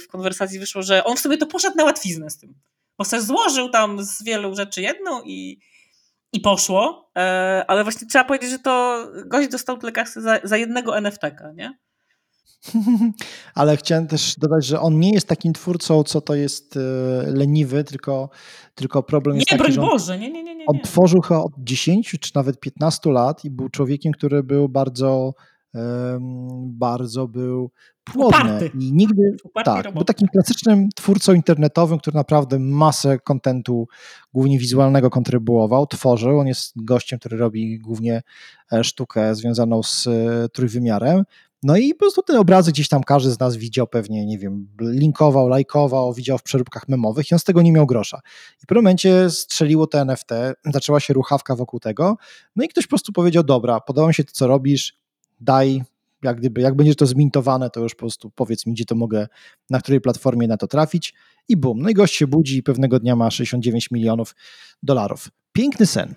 w konwersacji wyszło, że on w sobie to poszedł na łatwiznę z tym. Bo sobie złożył tam z wielu rzeczy jedną i, i poszło, ale właśnie trzeba powiedzieć, że to gość dostał tyle kasy za, za jednego NFT-ka, nie? [LAUGHS] Ale chciałem też dodać, że on nie jest takim twórcą, co to jest e, leniwy, tylko, tylko problem nie, jest taki, broń że on, Boże, nie, nie, nie, nie. on tworzył chyba od 10 czy nawet 15 lat i był człowiekiem, który był bardzo bardzo był płodny Uparty. i nigdy Uparty tak, robot. był takim klasycznym twórcą internetowym, który naprawdę masę kontentu głównie wizualnego kontrybuował, tworzył. On jest gościem, który robi głównie e, sztukę związaną z e, trójwymiarem. No i po prostu te obrazy gdzieś tam każdy z nas widział pewnie, nie wiem, linkował, lajkował, widział w przeróbkach memowych i on z tego nie miał grosza. I w pewnym momencie strzeliło te NFT, zaczęła się ruchawka wokół tego, no i ktoś po prostu powiedział, dobra, podoba mi się to, co robisz, daj, jak, gdyby, jak będzie to zmintowane, to już po prostu powiedz mi, gdzie to mogę, na której platformie na to trafić i bum. No i gość się budzi i pewnego dnia ma 69 milionów dolarów. Piękny sen.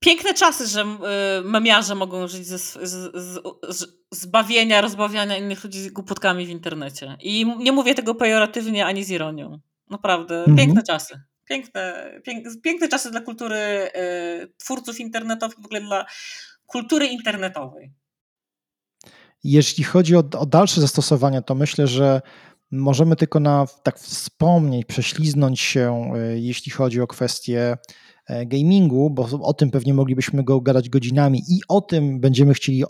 Piękne czasy, że y, memiarze mogą żyć ze, z, z, z, zbawienia, rozbawiania innych ludzi głupotkami w internecie. I nie mówię tego pejoratywnie ani z ironią. Naprawdę, mhm. piękne czasy. Piękne, pięk, piękne czasy dla kultury y, twórców internetowych, w ogóle dla kultury internetowej. Jeśli chodzi o, o dalsze zastosowania, to myślę, że możemy tylko na tak wspomnieć, prześliznąć się, e, jeśli chodzi o kwestie gamingu, bo o tym pewnie moglibyśmy go gadać godzinami i o tym będziemy chcieli e,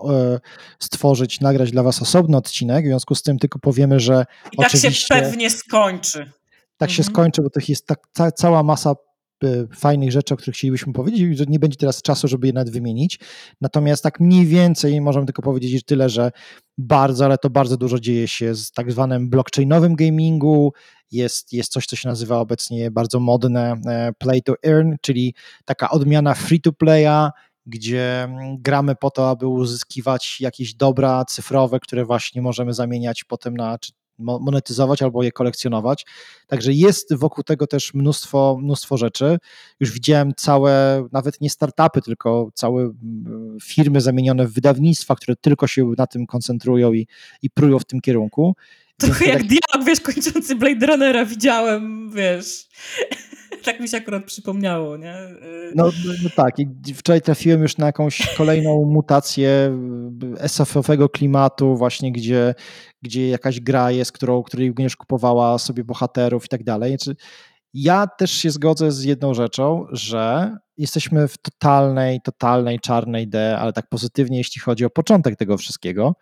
stworzyć, nagrać dla Was osobny odcinek. W związku z tym tylko powiemy, że. I tak się pewnie skończy. Tak mhm. się skończy, bo to jest tak, ca, cała masa fajnych rzeczy, o których chcielibyśmy powiedzieć, że nie będzie teraz czasu, żeby je nawet wymienić. Natomiast tak mniej więcej możemy tylko powiedzieć tyle, że bardzo, ale to bardzo dużo dzieje się z tak zwanym blockchainowym gamingu. Jest, jest coś, co się nazywa obecnie bardzo modne e, play to earn, czyli taka odmiana free to playa, gdzie mm, gramy po to, aby uzyskiwać jakieś dobra cyfrowe, które właśnie możemy zamieniać potem na czy monetyzować albo je kolekcjonować. Także jest wokół tego też mnóstwo, mnóstwo rzeczy. Już widziałem całe, nawet nie startupy, tylko całe firmy zamienione w wydawnictwa, które tylko się na tym koncentrują i, i prują w tym kierunku. Trochę jak tak... dialog, wiesz, kończący Blade Runnera widziałem, wiesz [LAUGHS] tak mi się akurat przypomniało, nie? No, no tak, i wczoraj trafiłem już na jakąś kolejną [LAUGHS] mutację SF-owego klimatu, właśnie gdzie, gdzie jakaś gra jest, którą, której będziesz kupowała sobie bohaterów i tak dalej. Znaczy, ja też się zgodzę z jedną rzeczą, że jesteśmy w totalnej, totalnej czarnej D, ale tak pozytywnie, jeśli chodzi o początek tego wszystkiego,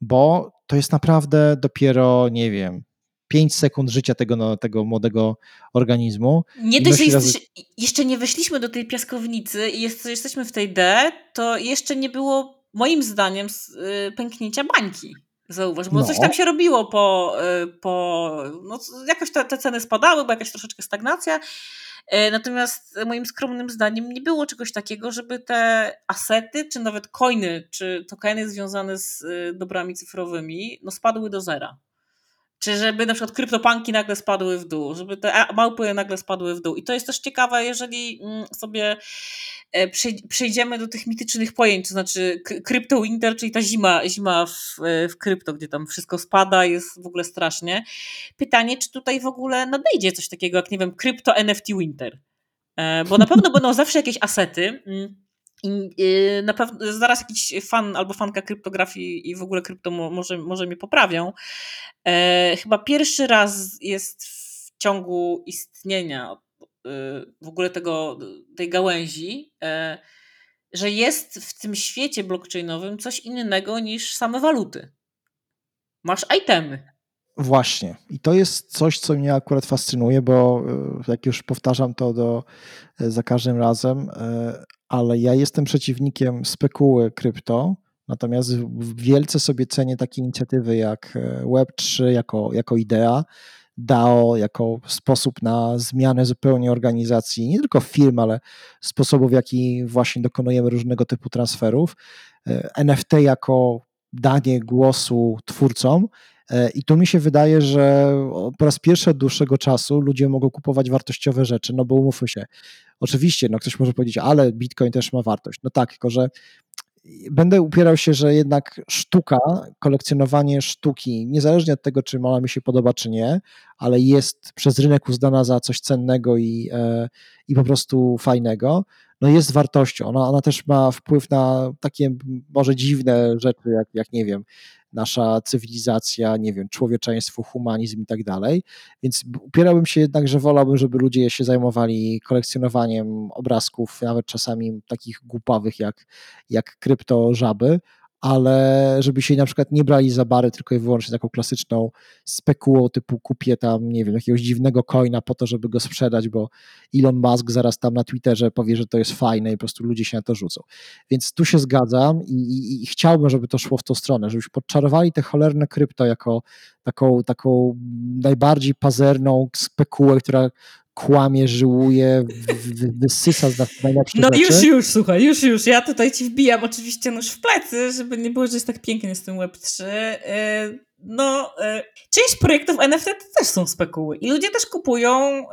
bo to jest naprawdę dopiero, nie wiem, 5 sekund życia tego, no, tego młodego organizmu. Nie dość, że razy... jeszcze nie weszliśmy do tej piaskownicy i jest, jesteśmy w tej D, to jeszcze nie było moim zdaniem y, pęknięcia bańki. Zauważ, bo no. coś tam się robiło po, y, po no, jakoś te, te ceny spadały, była jakaś troszeczkę stagnacja. Y, natomiast moim skromnym zdaniem nie było czegoś takiego, żeby te asety, czy nawet coiny, czy tokeny związane z dobrami cyfrowymi, no spadły do zera. Czy żeby na przykład kryptopanki nagle spadły w dół, żeby te małpy nagle spadły w dół. I to jest też ciekawe, jeżeli mm, sobie e, przejdziemy do tych mitycznych pojęć, to znaczy krypto winter, czyli ta zima, zima w, e, w krypto, gdzie tam wszystko spada, jest w ogóle strasznie. Pytanie, czy tutaj w ogóle nadejdzie coś takiego jak, nie wiem, krypto NFT winter. E, bo na pewno będą zawsze jakieś asety, mm, i y, na pewno zaraz jakiś fan albo fanka kryptografii i w ogóle krypto może, może mnie poprawią. E, chyba pierwszy raz jest w ciągu istnienia y, w ogóle tego, tej gałęzi, e, że jest w tym świecie blockchainowym coś innego niż same waluty. Masz itemy. Właśnie. I to jest coś, co mnie akurat fascynuje, bo y, jak już powtarzam to do, za każdym razem, ale ja jestem przeciwnikiem spekuły krypto, natomiast wielce sobie cenię takie inicjatywy jak e, Web3 jako, jako idea, DAO jako sposób na zmianę zupełnie organizacji, nie tylko firm, ale sposobu, w jaki właśnie dokonujemy różnego typu transferów, e, NFT jako danie głosu twórcom. E, I tu mi się wydaje, że po raz pierwszy od dłuższego czasu ludzie mogą kupować wartościowe rzeczy, no bo umówmy się, Oczywiście, no ktoś może powiedzieć, ale Bitcoin też ma wartość. No tak, tylko że będę upierał się, że jednak sztuka, kolekcjonowanie sztuki, niezależnie od tego, czy ona mi się podoba, czy nie, ale jest przez rynek uznana za coś cennego i, e, i po prostu fajnego, no jest wartością. Ona, ona też ma wpływ na takie może dziwne rzeczy, jak, jak nie wiem, nasza cywilizacja, nie wiem, człowieczeństwo, humanizm i tak dalej. Więc upierałbym się jednak, że wolałbym, żeby ludzie się zajmowali kolekcjonowaniem obrazków, nawet czasami takich głupawych jak, jak kryptożaby, ale żeby się na przykład nie brali za bary tylko i wyłącznie taką klasyczną spekułą typu kupię tam, nie wiem, jakiegoś dziwnego coina po to, żeby go sprzedać, bo Elon Musk zaraz tam na Twitterze powie, że to jest fajne i po prostu ludzie się na to rzucą. Więc tu się zgadzam i, i, i chciałbym, żeby to szło w tą stronę, żebyśmy podczarowali te cholerne krypto jako taką, taką najbardziej pazerną spekułę, która kłamie, żyłuje, wysysa z nas najlepsze No rzeczy. już, już, słuchaj, już, już. Ja tutaj ci wbijam oczywiście nóż w plecy, żeby nie było, że jest tak pięknie z tym Web3. Y, no, y, część projektów NFT też są spekuły i ludzie też kupują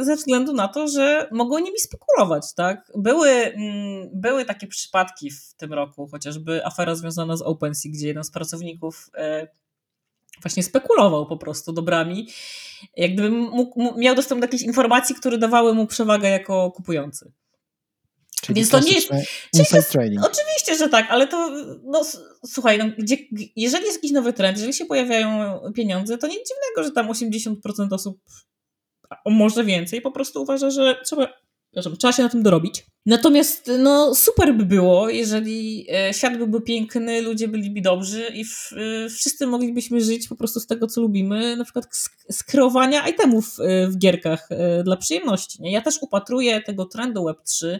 y, ze względu na to, że mogą nimi spekulować, tak? Były, mm, były takie przypadki w tym roku, chociażby afera związana z OpenSea, gdzie jeden z pracowników właśnie spekulował po prostu dobrami, jak gdyby mógł, miał dostęp do jakichś informacji, które dawały mu przewagę jako kupujący. Czyli Więc to nie jest. Trading. Oczywiście, że tak, ale to, no słuchaj, no, gdzie, jeżeli jest jakiś nowy trend, jeżeli się pojawiają pieniądze, to nic dziwnego, że tam 80% osób, a może więcej, po prostu uważa, że trzeba trzeba się na tym dorobić. Natomiast no, super by było, jeżeli e, świat byłby piękny, ludzie byliby dobrzy i w, e, wszyscy moglibyśmy żyć po prostu z tego, co lubimy, na przykład z kreowania itemów e, w gierkach dla przyjemności. Nie? Ja też upatruję tego trendu Web3,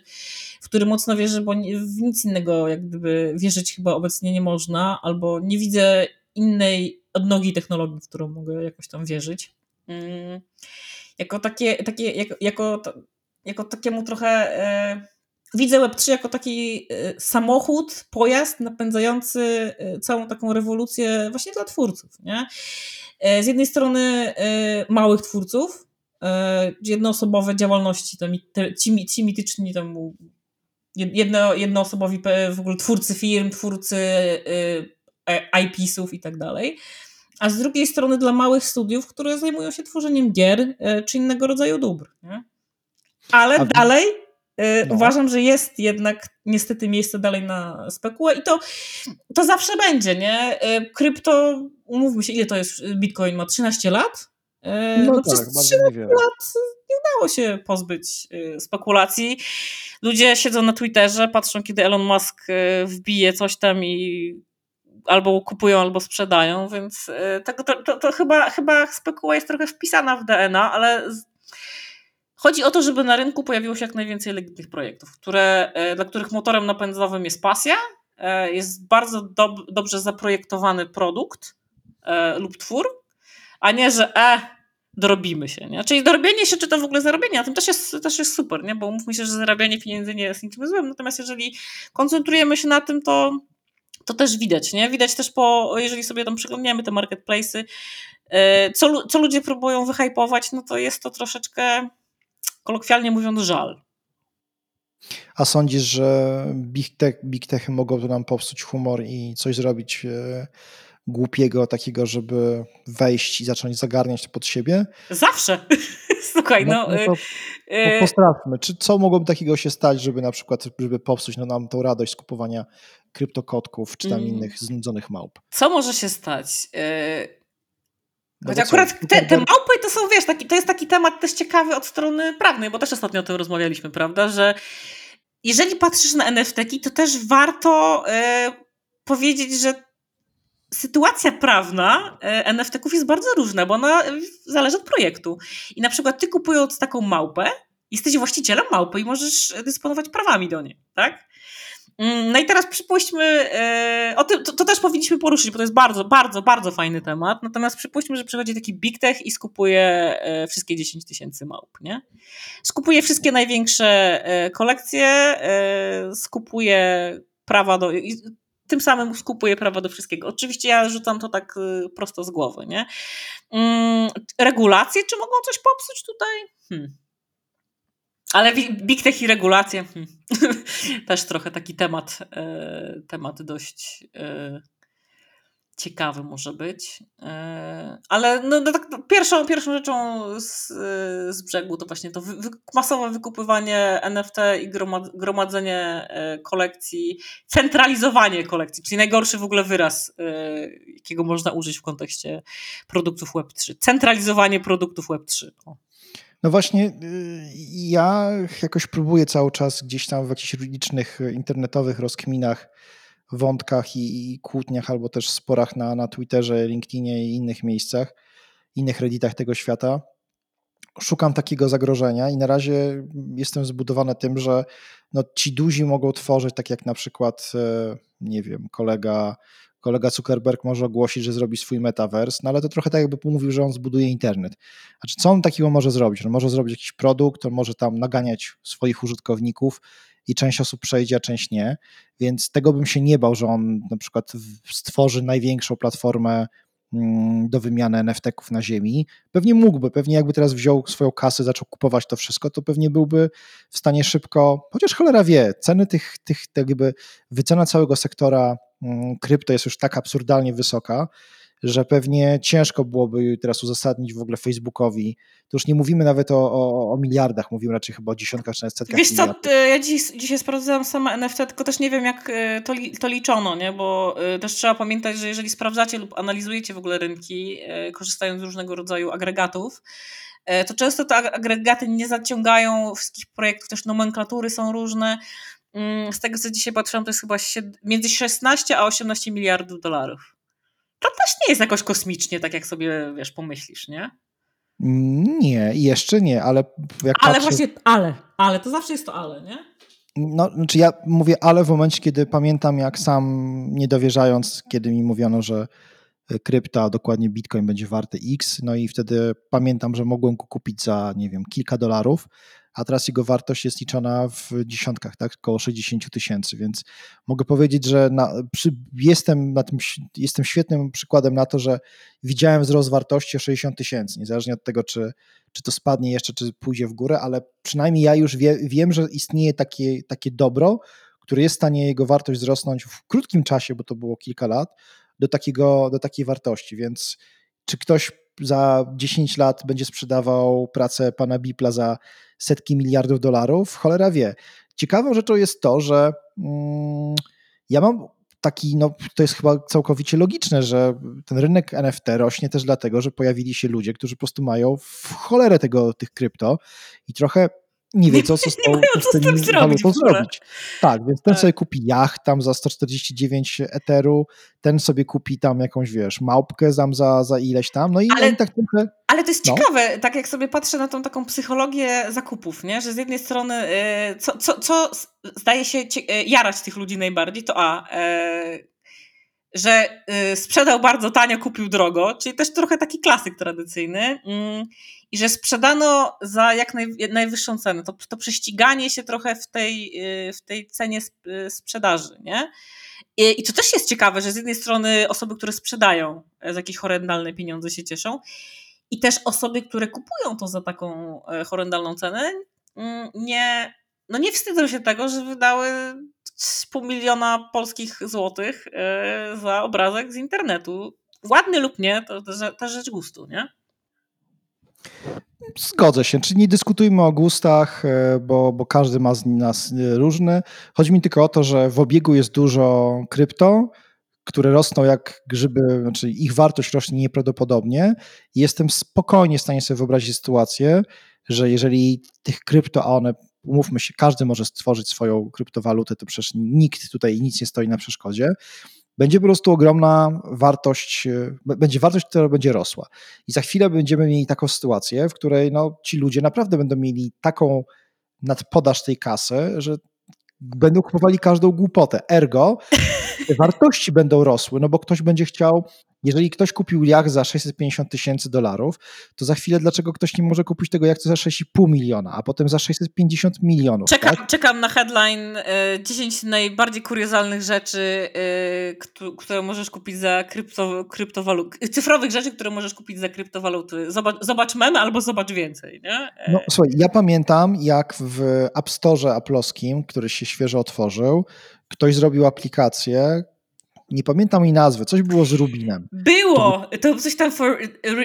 w który mocno wierzę, bo w nic innego jak gdyby wierzyć chyba obecnie nie można, albo nie widzę innej odnogi technologii, w którą mogę jakoś tam wierzyć. Mm. Jako takie, takie jako, jako jako takiemu trochę. E, widzę Web3 jako taki e, samochód, pojazd napędzający e, całą taką rewolucję właśnie dla twórców. Nie? Z jednej strony małych twórców, jednoosobowe działalności, ci, ci mityczni tam jedno, jednoosobowi w ogóle twórcy firm, twórcy IP-sów i tak dalej. A z drugiej strony dla małych studiów, które zajmują się tworzeniem gier czy innego rodzaju dóbr. Nie? Ale A... dalej y, no. uważam, że jest jednak niestety miejsce dalej na spekułę i to, to zawsze będzie, nie? Y, krypto, umówmy się, ile to jest, Bitcoin ma 13 lat? Y, no, no tak, przez 13 lat nie udało się pozbyć spekulacji. Ludzie siedzą na Twitterze, patrzą kiedy Elon Musk wbije coś tam i albo kupują, albo sprzedają, więc to, to, to, to chyba, chyba spekuła jest trochę wpisana w DNA, ale Chodzi o to, żeby na rynku pojawiło się jak najwięcej legitnych projektów, które, e, dla których motorem napędowym jest pasja, e, jest bardzo dob dobrze zaprojektowany produkt e, lub twór, a nie, że e, dorobimy się. Nie? Czyli dorobienie się, czy to w ogóle zarobienie, a tym też jest, też jest super, nie? bo mówmy się, że zarabianie pieniędzy nie jest niczym złym, natomiast jeżeli koncentrujemy się na tym, to, to też widać. Nie? Widać też po, jeżeli sobie tam przyglądniemy te marketplace'y, co, co ludzie próbują wyhypować, no to jest to troszeczkę kolokwialnie mówiąc, żal. A sądzisz, że big, tech, big techy mogą tu nam popsuć humor i coś zrobić e, głupiego, takiego, żeby wejść i zacząć zagarniać to pod siebie? Zawsze. [LAUGHS] Słuchaj, no. no, no to postrawmy. Czy co mogłoby takiego się stać, żeby na przykład, żeby popsuć no, nam tą radość z kupowania kryptokotków czy tam mm. innych znudzonych małp? Co może się stać? Choć akurat te, te małpy to są, wiesz, taki, to jest taki temat też ciekawy od strony prawnej, bo też ostatnio o tym rozmawialiśmy, prawda, że jeżeli patrzysz na NFT, to też warto e, powiedzieć, że sytuacja prawna e, NFT-ków jest bardzo różna, bo ona zależy od projektu. I na przykład ty kupując taką małpę, jesteś właścicielem małpy i możesz dysponować prawami do niej, tak? Mm, no i teraz przypuśćmy, e, o tym, to, to, też powinniśmy poruszyć, bo to jest bardzo, bardzo, bardzo fajny temat. Natomiast przypuśćmy, że przychodzi taki big tech i skupuje e, wszystkie 10 tysięcy małp, nie? Skupuje wszystkie największe e, kolekcje, skupuje prawa do. Tym samym skupuje prawa do wszystkiego. Oczywiście ja rzucam to tak prosto z głowy, nie? Mm, regulacje, czy mogą coś popsuć tutaj? Hmm. Ale Big Tech i regulacje hmm. [LAUGHS] też trochę taki temat, e, temat dość, e, ciekawy może być. E, ale no, no tak, no, pierwszą, pierwszą rzeczą z, z brzegu to właśnie to wy, masowe wykupywanie NFT i gromadzenie kolekcji, centralizowanie kolekcji, czyli najgorszy w ogóle wyraz, jakiego można użyć w kontekście produktów Web3. Centralizowanie produktów Web3. O. No właśnie, y, ja jakoś próbuję cały czas gdzieś tam w jakichś licznych internetowych rozkminach wątkach i, i kłótniach, albo też sporach na, na Twitterze, LinkedInie i innych miejscach, innych redditach tego świata. Szukam takiego zagrożenia i na razie jestem zbudowany tym, że no, ci duzi mogą tworzyć, tak jak na przykład, e, nie wiem, kolega, kolega Zuckerberg może ogłosić, że zrobi swój metaverse, no ale to trochę tak jakby mówił, że on zbuduje internet. Znaczy, co on takiego może zrobić? On może zrobić jakiś produkt, on może tam naganiać swoich użytkowników i część osób przejdzie, a część nie. Więc tego bym się nie bał, że on na przykład stworzy największą platformę mm, do wymiany NFT-ków na ziemi. Pewnie mógłby, pewnie jakby teraz wziął swoją kasę, zaczął kupować to wszystko, to pewnie byłby w stanie szybko, chociaż cholera wie, ceny tych, tych jakby wycena całego sektora krypto jest już tak absurdalnie wysoka, że pewnie ciężko byłoby teraz uzasadnić w ogóle Facebookowi. To już nie mówimy nawet o, o, o miliardach, mówimy raczej chyba o dziesiątkach czy setkach Wiesz miliardów. co, ja dziś, dzisiaj sprawdzałam sama NFT, tylko też nie wiem jak e, to, to liczono, nie? bo e, też trzeba pamiętać, że jeżeli sprawdzacie lub analizujecie w ogóle rynki, e, korzystając z różnego rodzaju agregatów, to często te agregaty nie zaciągają wszystkich projektów, też nomenklatury są różne. Mm, z tego co dzisiaj patrzyłam, to jest chyba między 16 a 18 miliardów dolarów to też nie jest jakoś kosmicznie, tak jak sobie, wiesz, pomyślisz, nie? Nie, jeszcze nie, ale jak Ale patrzę... właśnie, ale, ale, to zawsze jest to ale, nie? No, znaczy ja mówię ale w momencie, kiedy pamiętam, jak sam nie dowierzając, kiedy mi mówiono, że krypta, dokładnie bitcoin będzie warty X, no i wtedy pamiętam, że mogłem go kupić za, nie wiem, kilka dolarów, a teraz jego wartość jest liczona w dziesiątkach, tak, około 60 tysięcy, więc mogę powiedzieć, że na, przy, jestem, na tym, jestem świetnym przykładem na to, że widziałem wzrost wartości o 60 tysięcy, niezależnie od tego, czy, czy to spadnie jeszcze, czy pójdzie w górę, ale przynajmniej ja już wie, wiem, że istnieje takie, takie dobro, które jest w stanie jego wartość wzrosnąć w krótkim czasie, bo to było kilka lat, do, takiego, do takiej wartości, więc czy ktoś za 10 lat będzie sprzedawał pracę pana Bipla za setki miliardów dolarów, cholera wie. Ciekawą rzeczą jest to, że mm, ja mam taki, no to jest chyba całkowicie logiczne, że ten rynek NFT rośnie też dlatego, że pojawili się ludzie, którzy po prostu mają w cholerę tego, tych krypto i trochę nie wie, co, [LAUGHS] co z tą, z tym zrobić, zrobić. Tak, więc ten tak. sobie kupi jacht tam za 149 eteru, ten sobie kupi tam jakąś, wiesz, małpkę tam za, za ileś tam, no i ale, tak trochę... Ale to jest no. ciekawe, tak jak sobie patrzę na tą taką psychologię zakupów, nie? że z jednej strony y, co, co, co zdaje się y, jarać tych ludzi najbardziej, to a... Y, że sprzedał bardzo tanio, kupił drogo, czyli też trochę taki klasyk tradycyjny. I że sprzedano za jak naj, najwyższą cenę. To, to prześciganie się trochę w tej, y, w tej cenie y, sprzedaży, nie? I, I to też jest ciekawe, że z jednej strony osoby, które sprzedają za jakieś horrendalne pieniądze się cieszą i też osoby, które kupują to za taką e, horrendalną cenę, mm, nie, no nie wstydzą się tego, że wydały pół miliona polskich złotych e, za obrazek z internetu. Ładny lub nie, to też rzecz gustu, nie? Zgodzę się, czyli nie dyskutujmy o gustach, e, bo, bo każdy ma z nas e, różny. Chodzi mi tylko o to, że w obiegu jest dużo krypto, które rosną jak grzyby, znaczy ich wartość rośnie nieprawdopodobnie. Jestem spokojnie w stanie sobie wyobrazić sytuację, że jeżeli tych krypto, a one, umówmy się, każdy może stworzyć swoją kryptowalutę, to przecież nikt tutaj nic nie stoi na przeszkodzie, będzie po prostu ogromna wartość, e, będzie wartość, która będzie rosła. I za chwilę będziemy mieli taką sytuację, w której no, ci ludzie naprawdę będą mieli taką nadpodaż tej kasy, że będą kupowali każdą głupotę. Ergo, wartości będą rosły, no bo ktoś będzie chciał jeżeli ktoś kupił jacht za 650 tysięcy dolarów, to za chwilę dlaczego ktoś nie może kupić tego jachtu za 6,5 miliona, a potem za 650 milionów? Czekam, tak? czekam na headline y, 10 najbardziej kuriozalnych rzeczy, y, które możesz kupić za krypto, kryptowaluty, cyfrowych rzeczy, które możesz kupić za kryptowaluty. Zobacz, zobacz memy albo zobacz więcej. Nie? Y. No słuchaj, ja pamiętam jak w App Store Applowskim, który się świeżo otworzył, ktoś zrobił aplikację, nie pamiętam jej nazwy, coś było z Rubinem. Było! To coś tam for...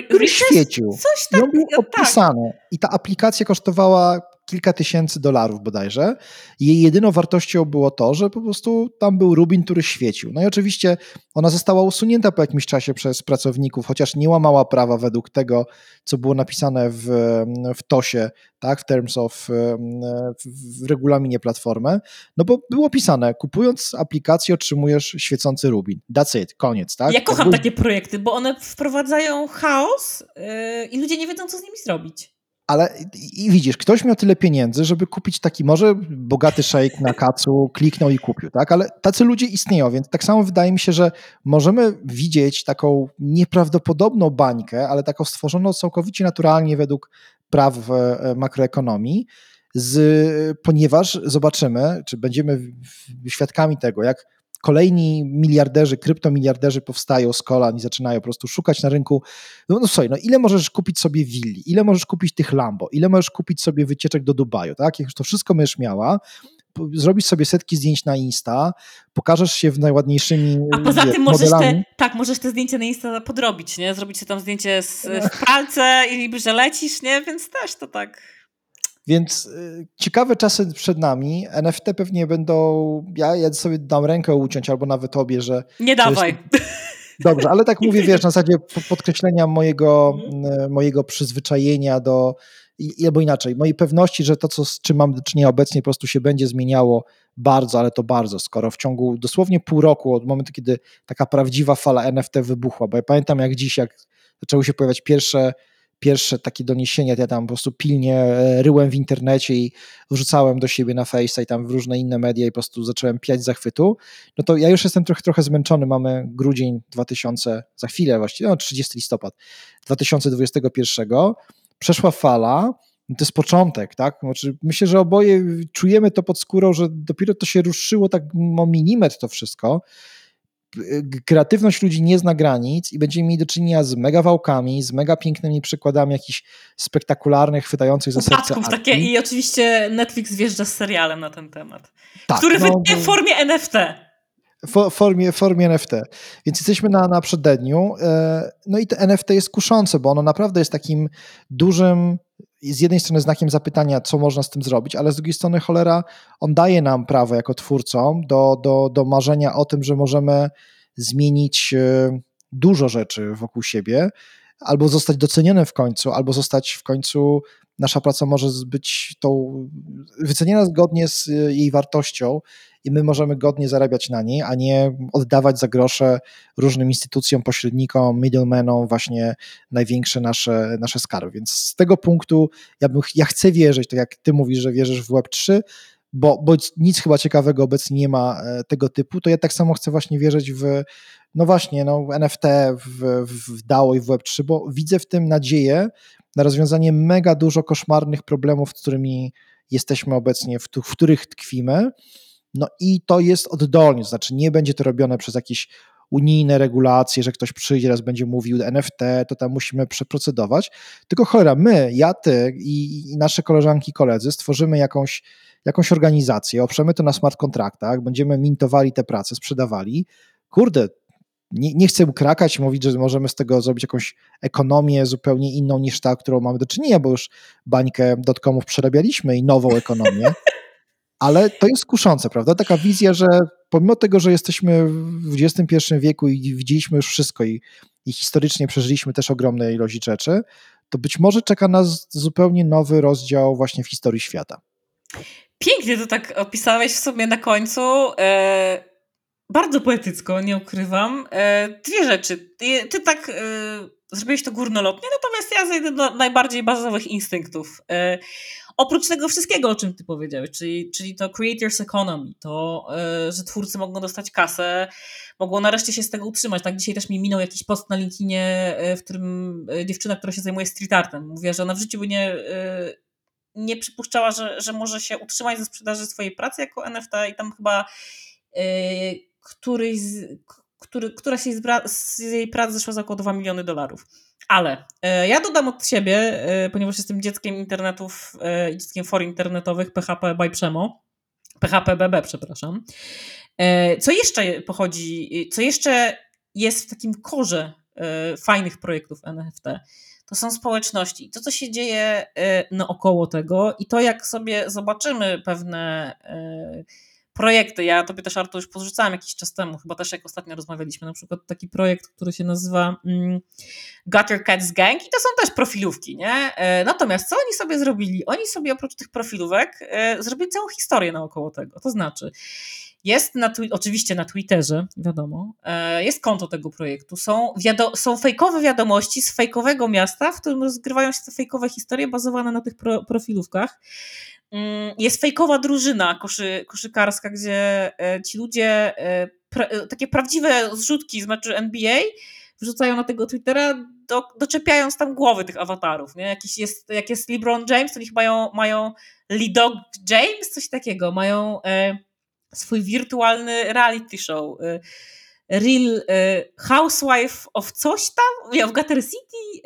Który świecił. Coś tam, I on był no tak. opisany. I ta aplikacja kosztowała kilka tysięcy dolarów bodajże. Jej jedyną wartością było to, że po prostu tam był Rubin, który świecił. No i oczywiście ona została usunięta po jakimś czasie przez pracowników, chociaż nie łamała prawa według tego, co było napisane w, w TOSie, tak, w Terms of, w, regulaminie platformy, no bo było pisane, kupując aplikację otrzymujesz świecący Rubin. That's it, koniec, tak? Ja kocham był... takie projekty, bo one wprowadzają chaos yy, i ludzie nie wiedzą, co z nimi zrobić. Ale i, widzisz, ktoś miał tyle pieniędzy, żeby kupić taki może bogaty szejk na kacu, kliknął i kupił, tak? Ale tacy ludzie istnieją, więc tak samo wydaje mi się, że możemy widzieć taką nieprawdopodobną bańkę, ale taką stworzoną całkowicie naturalnie według praw e, makroekonomii, z, ponieważ zobaczymy, czy będziemy świadkami tego, jak kolejni miliarderzy, kryptomiliarderzy powstają z kolan i zaczynają po prostu szukać na rynku. No, no słuchaj, no ile możesz kupić sobie willi, ile możesz kupić tych Lambo, ile możesz kupić sobie wycieczek do Dubaju, tak? Jak już to wszystko będziesz miała, zrobisz sobie setki zdjęć na Insta, pokażesz się w najładniejszymi A poza tym możesz te, tak, możesz te zdjęcia na Insta podrobić, nie? Zrobić sobie tam zdjęcie z, w pralce i że lecisz, nie? Więc też to tak... Więc y, ciekawe czasy przed nami. NFT pewnie będą. Ja, ja sobie dam rękę uciąć, albo nawet tobie, że. Nie dawaj. Jest... Dobrze, ale tak mówię, wiesz, na zasadzie podkreślenia mojego, mhm. mojego przyzwyczajenia do. Albo inaczej, mojej pewności, że to, co, z czym mam do czynienia obecnie, po prostu się będzie zmieniało bardzo, ale to bardzo, skoro w ciągu dosłownie pół roku, od momentu, kiedy taka prawdziwa fala NFT wybuchła, bo ja pamiętam jak dziś, jak zaczęły się pojawiać pierwsze pierwsze takie doniesienia, ja tam po prostu pilnie e, ryłem w internecie i wrzucałem do siebie na Face'a i tam w różne inne media i po prostu zacząłem piać zachwytu, no to ja już jestem trochę, trochę zmęczony, mamy grudzień 2000, za chwilę właściwie, no 30 listopad 2021, przeszła fala, no to jest początek, tak? Znaczy, myślę, że oboje czujemy to pod skórą, że dopiero to się ruszyło tak o milimetr to wszystko, kreatywność ludzi nie zna granic i będziemy mieli do czynienia z mega wałkami, z mega pięknymi przykładami jakichś spektakularnych, chwytających za serce takie i oczywiście Netflix wjeżdża z serialem na ten temat, tak, który no, w formie NFT. W formie, formie NFT. Więc jesteśmy na, na przededniu. E, no i to NFT jest kuszące, bo ono naprawdę jest takim dużym z jednej strony znakiem zapytania, co można z tym zrobić, ale z drugiej strony cholera, on daje nam prawo jako twórcom do, do, do marzenia o tym, że możemy zmienić e, dużo rzeczy wokół siebie, albo zostać docenionym w końcu, albo zostać w końcu, nasza praca może być tą wyceniona zgodnie z jej wartością i my możemy godnie zarabiać na niej, a nie oddawać za grosze różnym instytucjom, pośrednikom, middlemanom właśnie największe nasze, nasze skarby. Więc z tego punktu ja, bym, ja chcę wierzyć, tak jak ty mówisz, że wierzysz w Web3, bo, bo nic chyba ciekawego obecnie nie ma e, tego typu, to ja tak samo chcę właśnie wierzyć w, no właśnie, no NFT, w, w DAO i w Web3, bo widzę w tym nadzieję na rozwiązanie mega dużo koszmarnych problemów, z którymi jesteśmy obecnie, w, w których tkwimy, no i to jest oddolnie, to znaczy nie będzie to robione przez jakieś unijne regulacje, że ktoś przyjdzie, raz będzie mówił NFT, to tam musimy przeprocedować. Tylko cholera, my, ja, ty i, i nasze koleżanki i koledzy stworzymy jakąś, jakąś organizację, oprzemy to na smart kontraktach, będziemy mintowali te prace, sprzedawali. Kurde, nie, nie chcę ukrakać, mówić, że możemy z tego zrobić jakąś ekonomię zupełnie inną niż ta, którą mamy do czynienia, bo już bańkę dotcomów przerabialiśmy i nową ekonomię. [LAUGHS] Ale to jest kuszące, prawda? Taka wizja, że pomimo tego, że jesteśmy w XXI wieku i widzieliśmy już wszystko i, i historycznie przeżyliśmy też ogromne ilości rzeczy, to być może czeka nas zupełnie nowy rozdział właśnie w historii świata. Pięknie to tak opisałeś w sobie na końcu. E, bardzo poetycko, nie ukrywam. E, dwie rzeczy. Ty, ty tak e, zrobiłeś to górnolotnie, natomiast ja zejdę do najbardziej bazowych instynktów. E, oprócz tego wszystkiego, o czym ty powiedziałeś, czyli, czyli to creators economy, to, że twórcy mogą dostać kasę, mogą nareszcie się z tego utrzymać. Tak, dzisiaj też mi minął jakiś post na LinkedInie, w którym dziewczyna, która się zajmuje street artem, mówiła, że ona w życiu by nie, nie przypuszczała, że, że może się utrzymać ze sprzedaży swojej pracy jako NFT i tam chyba któryś z, który, która się z, jej pracy zeszła za około 2 miliony dolarów. Ale e, ja dodam od siebie, e, ponieważ jestem dzieckiem internetów e, i dzieckiem for internetowych PHP by Przemo, PHP BB, przepraszam. Co jeszcze pochodzi, co jeszcze jest w takim korze fajnych projektów NFT? To są społeczności. To, co się dzieje naokoło tego i to, jak sobie zobaczymy pewne projekty. Ja tobie też, Artur, już podrzucałam jakiś czas temu, chyba też jak ostatnio rozmawialiśmy, na przykład taki projekt, który się nazywa mm, Gutter Cats Gang i to są też profilówki, nie? E, natomiast co oni sobie zrobili? Oni sobie oprócz tych profilówek e, zrobili całą historię naokoło tego. To znaczy, jest na, oczywiście na Twitterze, wiadomo, e, jest konto tego projektu. Są, wiado, są fejkowe wiadomości z fejkowego miasta, w którym rozgrywają się te fejkowe historie bazowane na tych pro, profilówkach. Mm, jest fejkowa drużyna koszy, koszykarska, gdzie e, ci ludzie e, pra, takie prawdziwe zrzutki z meczu NBA wrzucają na tego Twittera, do, doczepiając tam głowy tych awatarów. Nie? Jakiś jest, jak jest LeBron James, to oni mają, mają Lidog James, coś takiego. Mają swój wirtualny reality show. E, Real e, Housewife of coś tam, w Gutter City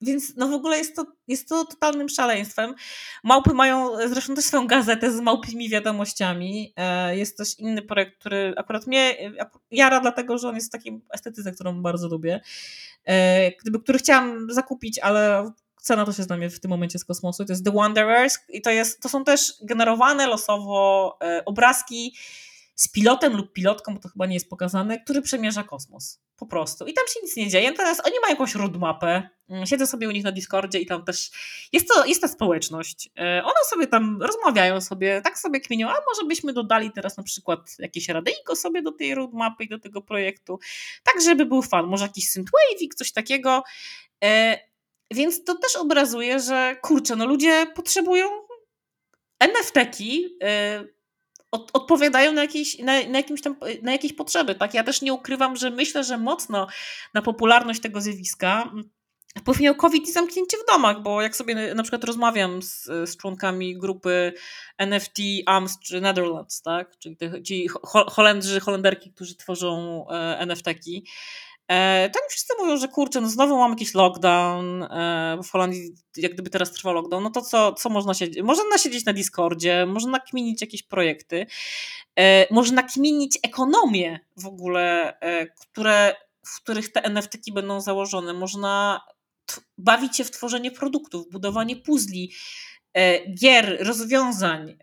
więc no w ogóle jest to, jest to totalnym szaleństwem. Małpy mają zresztą też swoją gazetę z małpimi wiadomościami. E, jest też inny projekt, który akurat mnie jara, dlatego że on jest w takiej estetyce, którą bardzo lubię. E, gdyby, który chciałam zakupić, ale cena to się zna w tym momencie z kosmosu. To jest The Wanderers i to, jest, to są też generowane losowo e, obrazki z pilotem lub pilotką, bo to chyba nie jest pokazane, który przemierza kosmos. Po prostu. I tam się nic nie dzieje. Teraz oni mają jakąś roadmapę. Mm, siedzę sobie u nich na Discordzie i tam też jest, to, jest ta społeczność. E, one sobie tam rozmawiają sobie, tak sobie kminią, a może byśmy dodali teraz na przykład jakieś radyjko sobie do tej roadmapy i do tego projektu, tak żeby był fan. Może jakiś synthwavik, coś takiego. Więc to też obrazuje, że kurczę, no ludzie potrzebują NFT-ki, od, odpowiadają na jakieś, na, na, jakimś tam, na jakieś potrzeby. Tak? Ja też nie ukrywam, że myślę, że mocno na popularność tego zjawiska wpływ miał COVID i zamknięcie w domach, bo jak sobie na przykład rozmawiam z, z członkami grupy NFT AMS czy Netherlands, tak? czyli ci Holendrzy, Holenderki, którzy tworzą e, NFT-ki, E, tam wszyscy mówią, że kurczę, no znowu mam jakiś lockdown, e, w Holandii jak gdyby teraz trwa lockdown, no to co, co można siedzieć? Można siedzieć na Discordzie, można kminić jakieś projekty, e, można kminić ekonomię w ogóle, które, w których te NFT-ki będą założone, można bawić się w tworzenie produktów, budowanie puzli, gier, rozwiązań,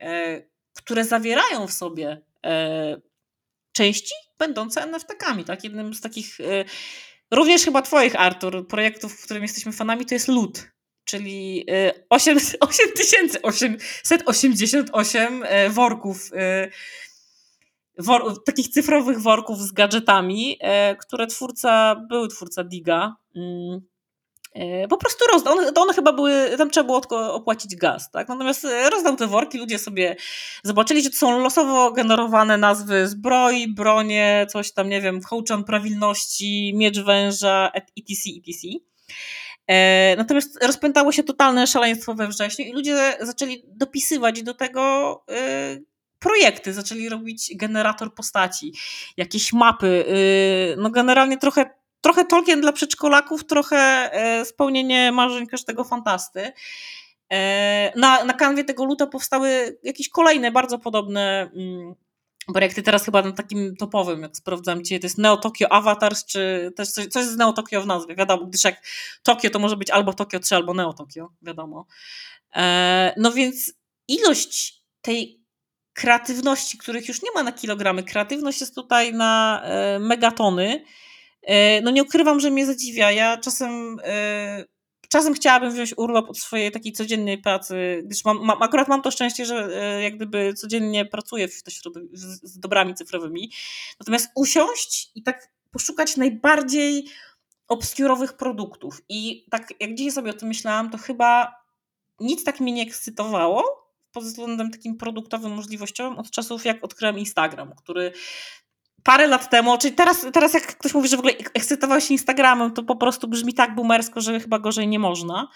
które zawierają w sobie części będące NFT-kami. Tak? Jednym z takich, y, również chyba Twoich, Artur, projektów, w którym jesteśmy fanami, to jest LUT. Czyli 8, 8888 [LAUGHS] y, worków, y, wor, takich cyfrowych worków z gadżetami, które twórca, były twórca Diga, mm, po prostu rozdał. To one chyba były, tam trzeba było tylko opłacić gaz, tak? Natomiast e, rozdał te worki, ludzie sobie zobaczyli, że to są losowo generowane nazwy zbroi, bronie, coś tam, nie wiem, hołczan prawilności, miecz węża, etc., etc. E, natomiast rozpętało się totalne szaleństwo we wrześniu i ludzie zaczęli dopisywać do tego projekty, zaczęli robić generator postaci, jakieś mapy. No generalnie trochę trochę Tolkien dla przedszkolaków, trochę e, spełnienie marzeń każdego fantasty. E, na, na kanwie tego luta powstały jakieś kolejne bardzo podobne mm, projekty. Teraz chyba na takim topowym, jak sprawdzam dzisiaj, to jest Neo Tokyo Avatars, czy też coś, coś z Neo Tokyo w nazwie, wiadomo, gdyż jak Tokio to może być albo Tokio 3, albo Neo Tokyo, wiadomo. E, no więc ilość tej kreatywności, których już nie ma na kilogramy, kreatywność jest tutaj na megatony, no nie ukrywam, że mnie zadziwia. Ja czasem, e, czasem chciałabym wziąć urlop od swojej takiej codziennej pracy, gdyż mam, mam, akurat mam to szczęście, że e, jak gdyby codziennie pracuję w z, z dobrami cyfrowymi. Natomiast usiąść i tak poszukać najbardziej obskurowych produktów. I tak jak dzisiaj sobie o tym myślałam, to chyba nic tak mnie nie ekscytowało pod względem takim produktowym, możliwościowym od czasów, jak odkryłem Instagram, który parę lat temu, czyli teraz, teraz jak ktoś mówi, że w ogóle ekscytował się Instagramem, to po prostu brzmi tak boomersko, że chyba gorzej nie można.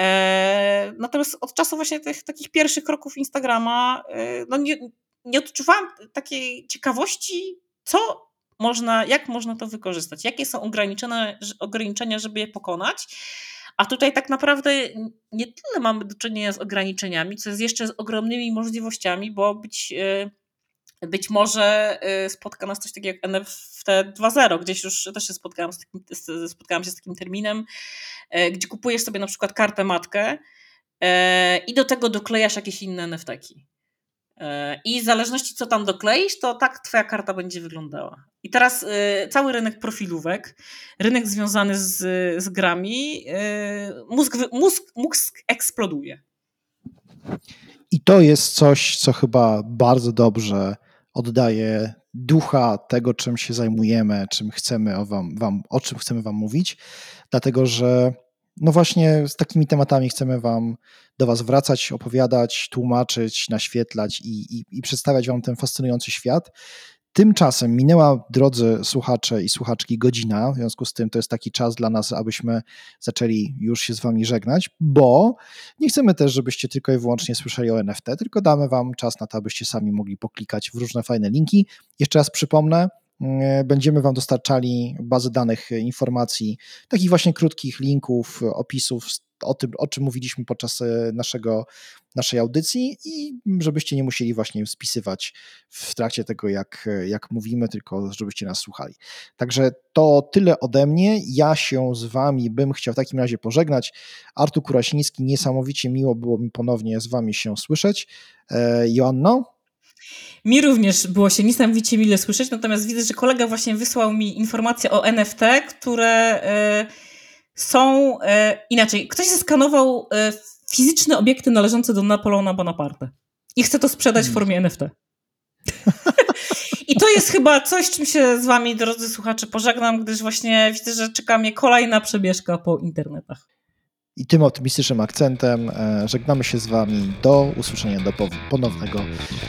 E, natomiast od czasu właśnie tych takich pierwszych kroków Instagrama e, no nie, nie odczuwałam takiej ciekawości, co można, jak można to wykorzystać, jakie są ograniczenia, ograniczenia, żeby je pokonać. A tutaj tak naprawdę nie tyle mamy do czynienia z ograniczeniami, co jest jeszcze z ogromnymi możliwościami, bo być e, być może y, spotka nas coś takiego jak NFT 2.0. Gdzieś już też się spotkałam, z takim, spotkałam się z takim terminem, e, gdzie kupujesz sobie na przykład kartę matkę e, i do tego doklejasz jakieś inne NFT-ki. E, I w zależności co tam dokleisz, to tak twoja karta będzie wyglądała. I teraz cały rynek profilówek, rynek związany z, z grami, mózg, mózg, mózg eksploduje. I to jest coś, co chyba bardzo dobrze oddaje ducha tego, czym się zajmujemy, czym chcemy wam, wam, o czym chcemy Wam mówić, dlatego że no właśnie z takimi tematami chcemy Wam do Was wracać, opowiadać, tłumaczyć, naświetlać i, i, i przedstawiać Wam ten fascynujący świat. Tymczasem minęła, drodzy słuchacze i słuchaczki, godzina. W związku z tym to jest taki czas dla nas, abyśmy zaczęli już się z Wami żegnać, bo nie chcemy też, żebyście tylko i wyłącznie słyszeli o NFT, tylko damy Wam czas na to, abyście sami mogli poklikać w różne fajne linki. Jeszcze raz przypomnę, będziemy Wam dostarczali bazy danych, informacji, takich właśnie krótkich linków, opisów o tym, o czym mówiliśmy podczas e, naszego, naszej audycji i żebyście nie musieli właśnie spisywać w trakcie tego, jak, jak mówimy, tylko żebyście nas słuchali. Także to tyle ode mnie. Ja się z wami bym chciał w takim razie pożegnać. Artur Kurasiński, niesamowicie miło było mi ponownie z wami się słyszeć. E, Joanno? Mi również było się niesamowicie mile słyszeć, natomiast widzę, że kolega właśnie wysłał mi informacje o NFT, które... Yy są e, inaczej. Ktoś zeskanował e, fizyczne obiekty należące do Napoleona Bonaparte i chce to sprzedać w hmm. formie NFT. [LAUGHS] I to jest chyba coś, czym się z wami, drodzy słuchacze, pożegnam, gdyż właśnie widzę, że czeka mnie kolejna przebieżka po internetach. I tym optymistycznym akcentem e, żegnamy się z wami. Do usłyszenia, do ponownego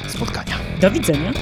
spotkania. Do widzenia.